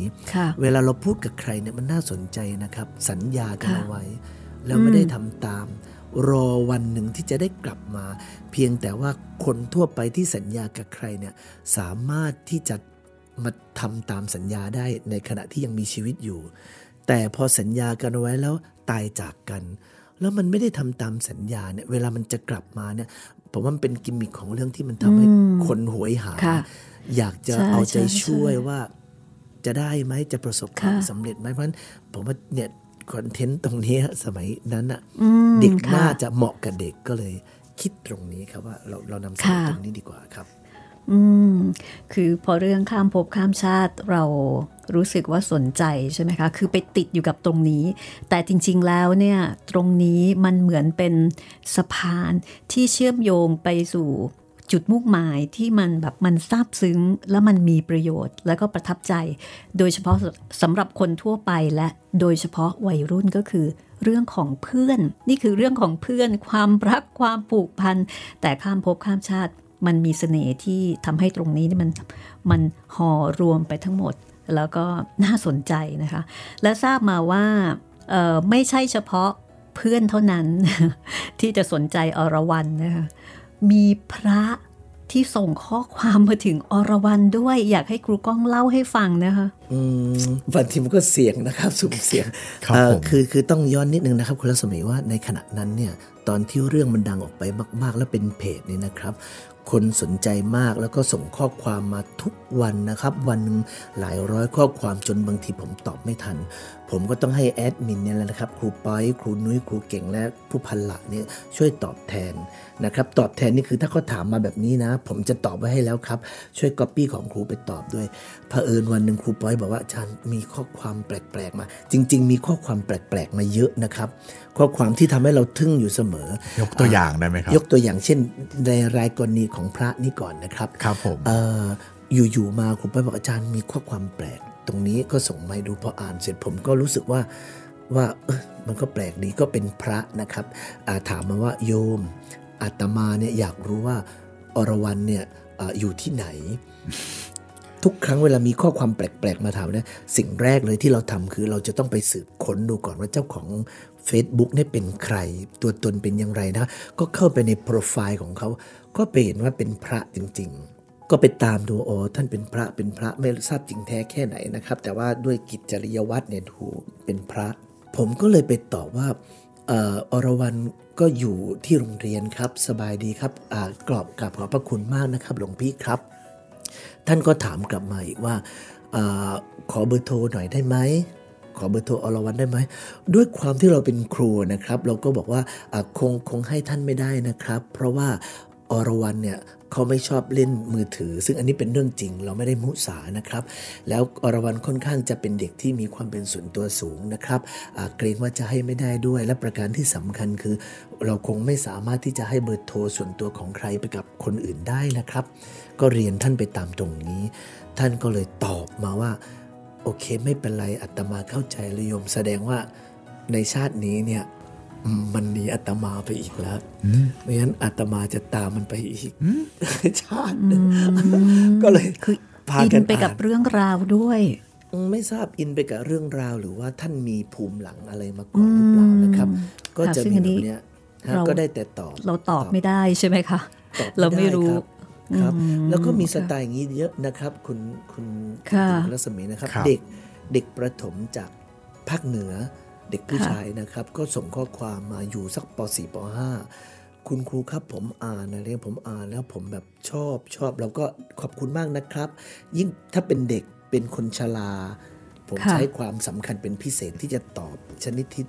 [SPEAKER 3] เวลาเราพูดกับใครเนี่ยมันน่าสนใจนะครับ สัญญากันเอาไว้ แล้วไม่ได้ทำตาม รอวันหนึ่งที่จะได้กลับมา เพียงแต่ว่าคนทั่วไปที่สัญญากับใครเนี่ยสามารถที่จะมาทำตามสัญญาได้ในขณะที่ยังมีชีวิตอยู่ แต่พอสัญญากันไว้แล้วตายจากกัน แล้วมันไม่ได้ทำตามสัญญาเนี่ยเวลามันจะกลับมาเนี่ยผมว่ามันเป็นกิมมิคของเรื่องที่มันทำให้คนหวยหา อยากจะเอาใจช่วยว่าจะได้ไหมจะประสบความสำเร็จไหมเพราะฉะนั้นผมว่าเนี่ย คอนเทนต์ตรงนี้สมัยนั้นอะเด็กน่าจะเหมาะกับเด็กก็เลยคิดตรงนี้ครับว่าเราเรานำเสนอตรงนี้ดีกว่าครับ
[SPEAKER 2] อืมคือพอเรื่องข้ามภพข้ามชาติเรารู้สึกว่าสนใจใช่ไหมคะ คือไปติดอยู่กับตรงนี้ แต่จริง ๆ แล้วเนี่ยตรงนี้มันเหมือนเป็นสะพานที่เชื่อมโยงไปสู่ จุดมุ่งหมายที่มันแบบมันซาบซึ้ง และมันมีประโยชน์ แล้วก็ประทับใจ โดยเฉพาะสำหรับคนทั่วไปและโดยเฉพาะวัยรุ่นก็คือ เรื่องของเพื่อน นี่คือเรื่องของเพื่อน ความรักความผูกพัน แต่ข้ามภพข้ามชาติ มันมีเสน่ห์ที่ทำให้ตรงนี้นี่มันมันห่อรวมไปทั้งหมด แล้วก็น่าสนใจนะคะ และทราบมาว่าไม่ใช่เฉพาะเพื่อนเท่านั้นที่จะสนใจอรวรันนะคะ มีพระที่ส่งข้อความมาถึงอรวรันด้วย อยากให้ครูก้องเล่าให้ฟังนะคะ
[SPEAKER 3] อืมวันทีมันก็เสียงนะครับสุ่มเสียงคคือคือต้องย้อนนิดนึงนะครับ คุณรัศมีว่าในขณะนั้นเนี่ยตอนที่เรื่องมันดังออกไปมาก ๆ แล้วเป็นเพจนี่นะครับ คนสนใจมากแล้วก็ส่งข้อความมาทุกวันนะครับ วันหนึ่งหลายร้อยข้อความจนบางทีผมตอบไม่ทัน ผผมก็ต้องให้แอดมินเนี่ยแหละนะครับครูป้อยครูนุ้ยครูเก่งและผู้พันหลักเนี่ยช่วยตอบแทนนะครับตอบแทนนี่คือถ้าเขาถามมาแบบนี้นะ ผมจะตอบไว้ให้แล้วครับ ช่วยก๊อปปี้ของครูไปตอบด้วยเผอิญวันหนึ่งครูป้อยบอกว่าอาจารย์มีข้อความแปลกๆมา จริง ๆ มีข้อความแปลกๆมาเยอะนะครับ ข้อความที่ทำให้เราทึ่งอยู่เสมอ
[SPEAKER 1] ยกตัวอย่างได้ไหมครับ
[SPEAKER 3] ยกตัวอย่างเช่นในรายกรณีของพระนี่ก่อนนะครับ
[SPEAKER 1] ครับผม
[SPEAKER 3] เอออยู่ๆมาครูป้อยบอกอาจารย์มีข้อความแปลก ตรงนี้ก็ส่งมาให้ดูพออ่านเสร็จผมก็รู้สึกว่าว่ามันก็แปลกดีก็เป็นพระนะครับาถามมาว่าโยมอาตมาเนี่ยอยากรู้ว่าอรวรันเนี่ยออยู่ที่ไหน ทุกครั้งเวลามีข้อความแปลกๆมาถามเนี่ยสิ่งแรกเลยที่เราทำคือเราจะต้องไปสืบค้นดูก่อนว่าเจ้าของ Facebook เนี่ยเป็นใคร ตัวตนเป็นอย่างไรนะ ก็เข้าไปในโปรไฟล์ของเขา ก็ไปเห็นว่าเป็นพระจริง ก็ไปตามดูอ๋อท่านเป็นพระเป็นพระไม่ทราบจริงแท้แค่ไหนนะครับ แต่ว่าด้วยกิจจริยวัตรเนี่ยถูกเป็นพระ ผมก็เลยไปตอบว่าเอ่ออรวรันก็อยู่ที่โรงเรียนครับสบายดีครับอากรอบกับขอบพระคุณมากนะครับ หลวงพี่ครับ ท่านก็ถามกลับมาอีกว่าอขอเบอร์โทรหน่อยได้ไหมขอเบอร์โทรอรวรันได้ไหมด้วยความที่เราเป็นครูนะครับ เราก็บอกว่าคงคงให้ท่านไม่ได้นะครับ เพราะว่า อรวรันเนี่ยเขาไม่ชอบเล่นมือถือ ซึ่งอันนี้เป็นเรื่องจริง เราไม่ได้มุสานะครับ แล้วอรวรันค่อนข้างจะเป็นเด็กที่มีความเป็นส่วนตัวสูงนะครับเกรงว่าจะให้ไม่ได้ด้วย และประการที่สำคัญคือ เราคงไม่สามารถที่จะให้เบอร์โทรส่วนตัวของใครไปกับคนอื่นได้นะครับ ก็เรียนท่านไปตามตรงนี้ ท่านก็เลยตอบมาว่าโอเคไม่เป็นไรอาตมาเข้าใจเลยโยมแสดงว่าในชาตินี้เนี่ย มมันหนีอาตมาไปอีกแล้วไม่งั้นอาตมาจะตามมันไปอีกชาติหนึ่งก็เลย
[SPEAKER 2] คือ
[SPEAKER 3] พา
[SPEAKER 2] อิ
[SPEAKER 3] กัน
[SPEAKER 2] นไปกับ
[SPEAKER 3] อ่าน
[SPEAKER 2] เรื่องราวด้วย
[SPEAKER 3] ไม่ทราบอินไปกับเรื่องราวหรือว่าท่านมีภูมิหลังอะไรมาก่อนหรือเปล่านะครับ ก็
[SPEAKER 2] ค่ะ
[SPEAKER 3] จะ
[SPEAKER 2] ซึ่ง
[SPEAKER 3] มี
[SPEAKER 2] อัน
[SPEAKER 3] แบ
[SPEAKER 2] นี้
[SPEAKER 3] บเนี้ยฮะ
[SPEAKER 2] เรา
[SPEAKER 3] ก็ได้แต่ตอบ
[SPEAKER 2] เราตอบไม่ได้ใช่ไหมคะ
[SPEAKER 3] ตอบ
[SPEAKER 2] เราไม่รู้
[SPEAKER 3] ด้ครับครับ แล้วก็มีสไตล์อย่างนี้เยอะนะครับ คุณคุณ
[SPEAKER 2] ค่ะ
[SPEAKER 3] คุณรัศมีนะครับ
[SPEAKER 1] ครับ
[SPEAKER 3] เด็กเด็กประถมจากภาคเหนือ เด็กผู้ชายนะครับ ก็ส่งข้อความมาอยู่สักป .4 ป .5 คุณครูครับผมอ่านอะไรผมอ่านแล้วผมแบบชอบชอบแล้วก็ขอบคุณมากนะครับ ยิ่งถ้าเป็นเด็กเป็นคนชราผม
[SPEAKER 2] ค่ะ
[SPEAKER 3] ใช้ความสำคัญเป็นพิเศษที่จะตอบชนิดที่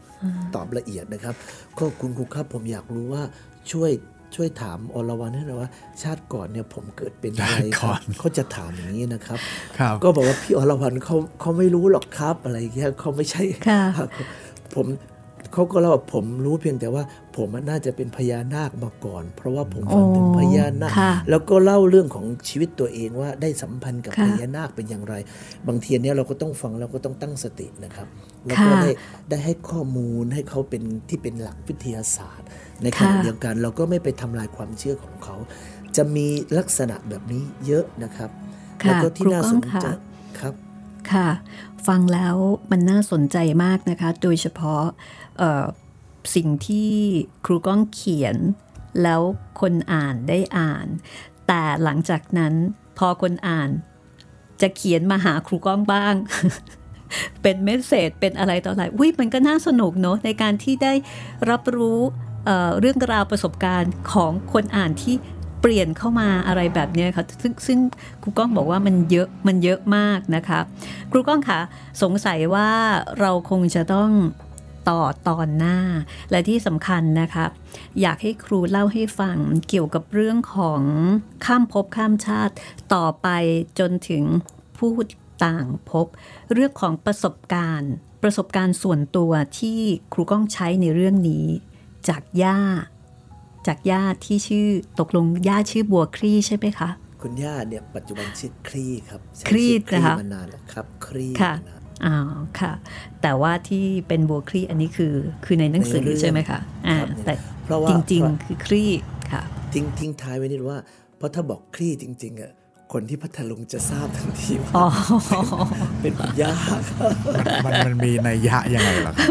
[SPEAKER 3] ตอบละเอียดนะครับ ก็คุณครูครับผมอยากรู้ว่าช่วยช่วยถามอรวรันให้หน่อยว่าชาติก่อนเนี่ยผมเกิดเป็นอะไร
[SPEAKER 1] ชาติ
[SPEAKER 3] ค
[SPEAKER 1] ก่
[SPEAKER 3] รั
[SPEAKER 1] อบน
[SPEAKER 3] เขาจะถามอย่างนี้นะครับ
[SPEAKER 1] ครับ
[SPEAKER 3] ก็บอกว่าพี่อรวรันเขาเขาไม่รู้หรอกครับอะไรอย่างเงี้ยเขาไม่ใช่
[SPEAKER 2] ค่ะ
[SPEAKER 3] ผมเขาก็เล่าว่าผมรู้เพียงแต่ว่าผมน่าจะเป็นพญานาคมาก่อน เพราะว่าผมฝันถึงพญานาค
[SPEAKER 2] ค่ะ
[SPEAKER 3] แล้วก็เล่าเรื่องของชีวิตตัวเองว่าได้สัมพันธ์กับ
[SPEAKER 2] ค่ะ
[SPEAKER 3] พญานาคเป็นอย่างไร บางทีเนี้ยเราก็ต้องฟังเราก็ต้องตั้งสตินะครับ แล้วก็
[SPEAKER 2] ค่ะ
[SPEAKER 3] ได้ได้ให้ข้อมูลให้เขาเป็นที่เป็นหลักวิทยาศาสตร์ ในขณะ
[SPEAKER 2] ค่ะ
[SPEAKER 3] เดียวกันเราก็ไม่ไปทำลายความเชื่อของเขา จะมีลักษณะแบบนี้เยอะนะครับ
[SPEAKER 2] ค่ะ
[SPEAKER 3] แล้วก็ที่
[SPEAKER 2] ครู
[SPEAKER 3] น่า
[SPEAKER 2] ก้
[SPEAKER 3] ส
[SPEAKER 2] อง
[SPEAKER 3] น
[SPEAKER 2] ค่ะ
[SPEAKER 3] ใจ ค่ะ
[SPEAKER 2] ฟังแล้วมันน่าสนใจมากนะคะ โดยเฉพาะสิ่งที่ครูก้องเขียน แล้วคนอ่านได้อ่าน แต่หลังจากนั้นพอคนอ่าน จะเขียนมาหาครูก้องบ้าง เป็นเมสเซจเป็นอะไรต่ออะไรวิมันก็น่าสนุกเนอะในการที่ได้รับรู้เเรื่องราวประสบการณ์ของคนอ่านที่ เปลี่ยนเข้ามาอะไรแบบนี้ค่ะซึ่งซึ่งครูก้องบอกว่ามันเยอะมันเยอะมากนะคะครูก้องคะสงสัยว่าเราคงจะต้องต่อตอนหน้า และที่สำคัญนะคะอยากให้ครูเล่าให้ฟังเกี่ยวกับเรื่องของข้ามภพข้ามชาติ ต่อไปจนถึงผู้ต่างภพเรื่องของประสบการณ์ ประสบการณ์ส่วนตัวที่ครูก้องใช้ในเรื่องนี้ จากย่า จากย่าที่ชื่อตกลงย่าชื่อบัวคลี่ใช่ไหมคะ
[SPEAKER 3] คุณย่าเนี่ยปัจจุบันชื่อคลี่ครับใช้
[SPEAKER 2] คลี่
[SPEAKER 3] ชื่อ
[SPEAKER 2] นะคะ
[SPEAKER 3] มานานแล้วครับคลี่
[SPEAKER 2] ค่ะ
[SPEAKER 3] มานาน
[SPEAKER 2] อ๋อค่ะ แต่ว่าที่เป็นบัวคลี่อันนี้คือคือในหนังสือ
[SPEAKER 3] ในเรื่อง
[SPEAKER 2] ใช่ไหมคะอ่า
[SPEAKER 3] ครับ
[SPEAKER 2] แต่
[SPEAKER 3] เพราะว่า
[SPEAKER 2] จริง
[SPEAKER 3] เพราะ
[SPEAKER 2] ๆคือคลี่ค่ะ
[SPEAKER 3] ทิ้งทิ้งท้ายไว้นิดว่า เพราะถ้าบอกคลี่จริง ๆอะคนที่พัทลุงจะทราบทันทีว่า
[SPEAKER 2] อ๋อ
[SPEAKER 3] เป็นคุณย่าครับ
[SPEAKER 1] มันมันมีนัยยะยังไงเหรอครับ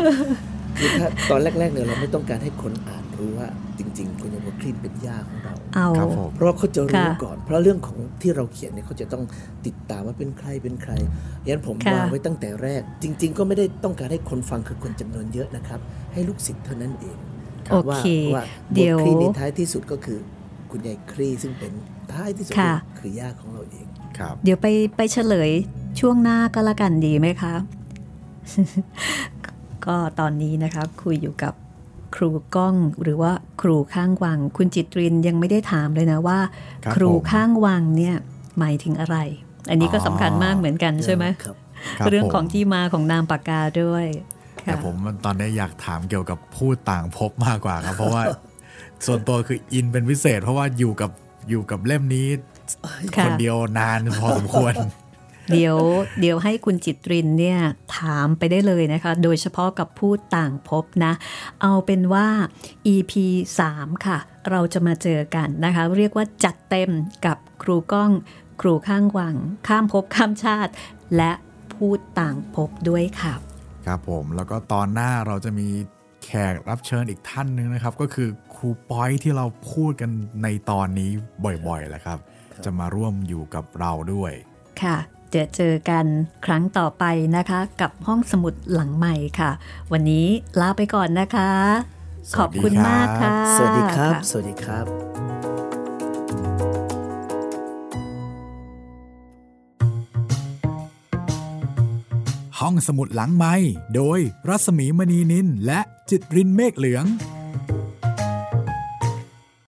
[SPEAKER 3] คือถ้าตอนแรก ๆเนี่ยเราไม่ต้องการให้คนอ่าน รู้ว่าจริงๆคุณยายบัวคลี่เป็นย่าของเรา
[SPEAKER 2] เอา
[SPEAKER 1] ครับผม
[SPEAKER 3] เพราะว่าเขาจะรู้
[SPEAKER 2] ค่ะ
[SPEAKER 3] ก่อน เพราะเรื่องของที่เราเขียนเนี่ยเขาจะต้องติดตามว่าเป็นใครเป็นใครยันผม
[SPEAKER 2] ค่ะ
[SPEAKER 3] วางไว้ตั้งแต่แรก จริง ๆ ก็ไม่ได้ต้องการให้คนฟังคือคนจำนวนเยอะนะครับ ให้ลูกศิษย์เท่านั้นเอง
[SPEAKER 2] โอ
[SPEAKER 3] ว่า
[SPEAKER 2] เค
[SPEAKER 3] ว่า
[SPEAKER 2] เดี๋
[SPEAKER 3] บ
[SPEAKER 2] ยว
[SPEAKER 3] ทคลี่ในท้ายที่สุดก็คือ คุณยายคลี่ซึ่งเป็นท้ายที่สุด
[SPEAKER 2] ค่ะ
[SPEAKER 3] คือย่าของเราเอง
[SPEAKER 1] ครับ
[SPEAKER 2] เดี๋ยวไปไปเฉลยช่วงหน้าก็แล้วกันดีไหมคะก็ตอนนี้นะคะคุยอยู่กับ ครูก้องหรือว่าครูข้างวัง คุณจิตรินยังไม่ได้ถามเลยนะว่า
[SPEAKER 1] ครับ
[SPEAKER 2] ครู
[SPEAKER 1] ผม
[SPEAKER 2] ข้างวังเนี่ยหมายถึงอะไร อันนี้ก็สำคัญมากเหมือนกันใช่ไหม
[SPEAKER 3] ครับ
[SPEAKER 1] คบ
[SPEAKER 2] เรื่อง
[SPEAKER 1] ผม
[SPEAKER 2] ของที่มาของนามปากกาด้วย
[SPEAKER 1] แต่
[SPEAKER 2] ค่ะ
[SPEAKER 1] ผมตอนนี้อยากถามเกี่ยวกับผู้ต่างภพมากกว่าครับ เพราะว่าส่วนตัวคืออินเป็นพิเศษ เพราะว่าอยู่กับอยู่กับเล่มนี้
[SPEAKER 2] ค่ะ
[SPEAKER 1] คนเดียวนานพอสมควร
[SPEAKER 2] เดี๋ยวเดี๋ยวให้คุณจิตรินเนี่ยถามไปได้เลยนะคะ โดยเฉพาะกับผู้ต่างภพนะ เอาเป็นว่า EP 3 ค่ะ เราจะมาเจอกันนะคะ เรียกว่าจัดเต็มกับครูก้องครูข้างวัง ข้ามภพข้ามชาติ และผู้ต่างภพด้วยค่ะ
[SPEAKER 1] ครับผมแล้วก็ตอนหน้าเราจะมีแขกรับเชิญอีกท่านหนึ่งนะครับ ก็คือครูป้อยที่เราพูดกันในตอนนี้บ่อยๆแหละครับ จะมาร่วมอยู่กับเราด้วย
[SPEAKER 2] ค่ะ เดี๋ยวเจอกันครั้งต่อไปนะคะ กับห้องสมุดหลังใหม่ค่ะ วันนี้ลาไปก่อนนะคะ
[SPEAKER 1] ส
[SPEAKER 2] ข
[SPEAKER 1] วั
[SPEAKER 2] อ
[SPEAKER 1] ส
[SPEAKER 2] บ
[SPEAKER 1] ดี
[SPEAKER 2] คุณ
[SPEAKER 1] ครับ
[SPEAKER 2] มากค่ะ
[SPEAKER 3] สวัสดีครับะสวัสดีครับ
[SPEAKER 1] ห้องสมุดหลังไม้โดยรัศมีมณีนินและจิตรินเมฆเหลือง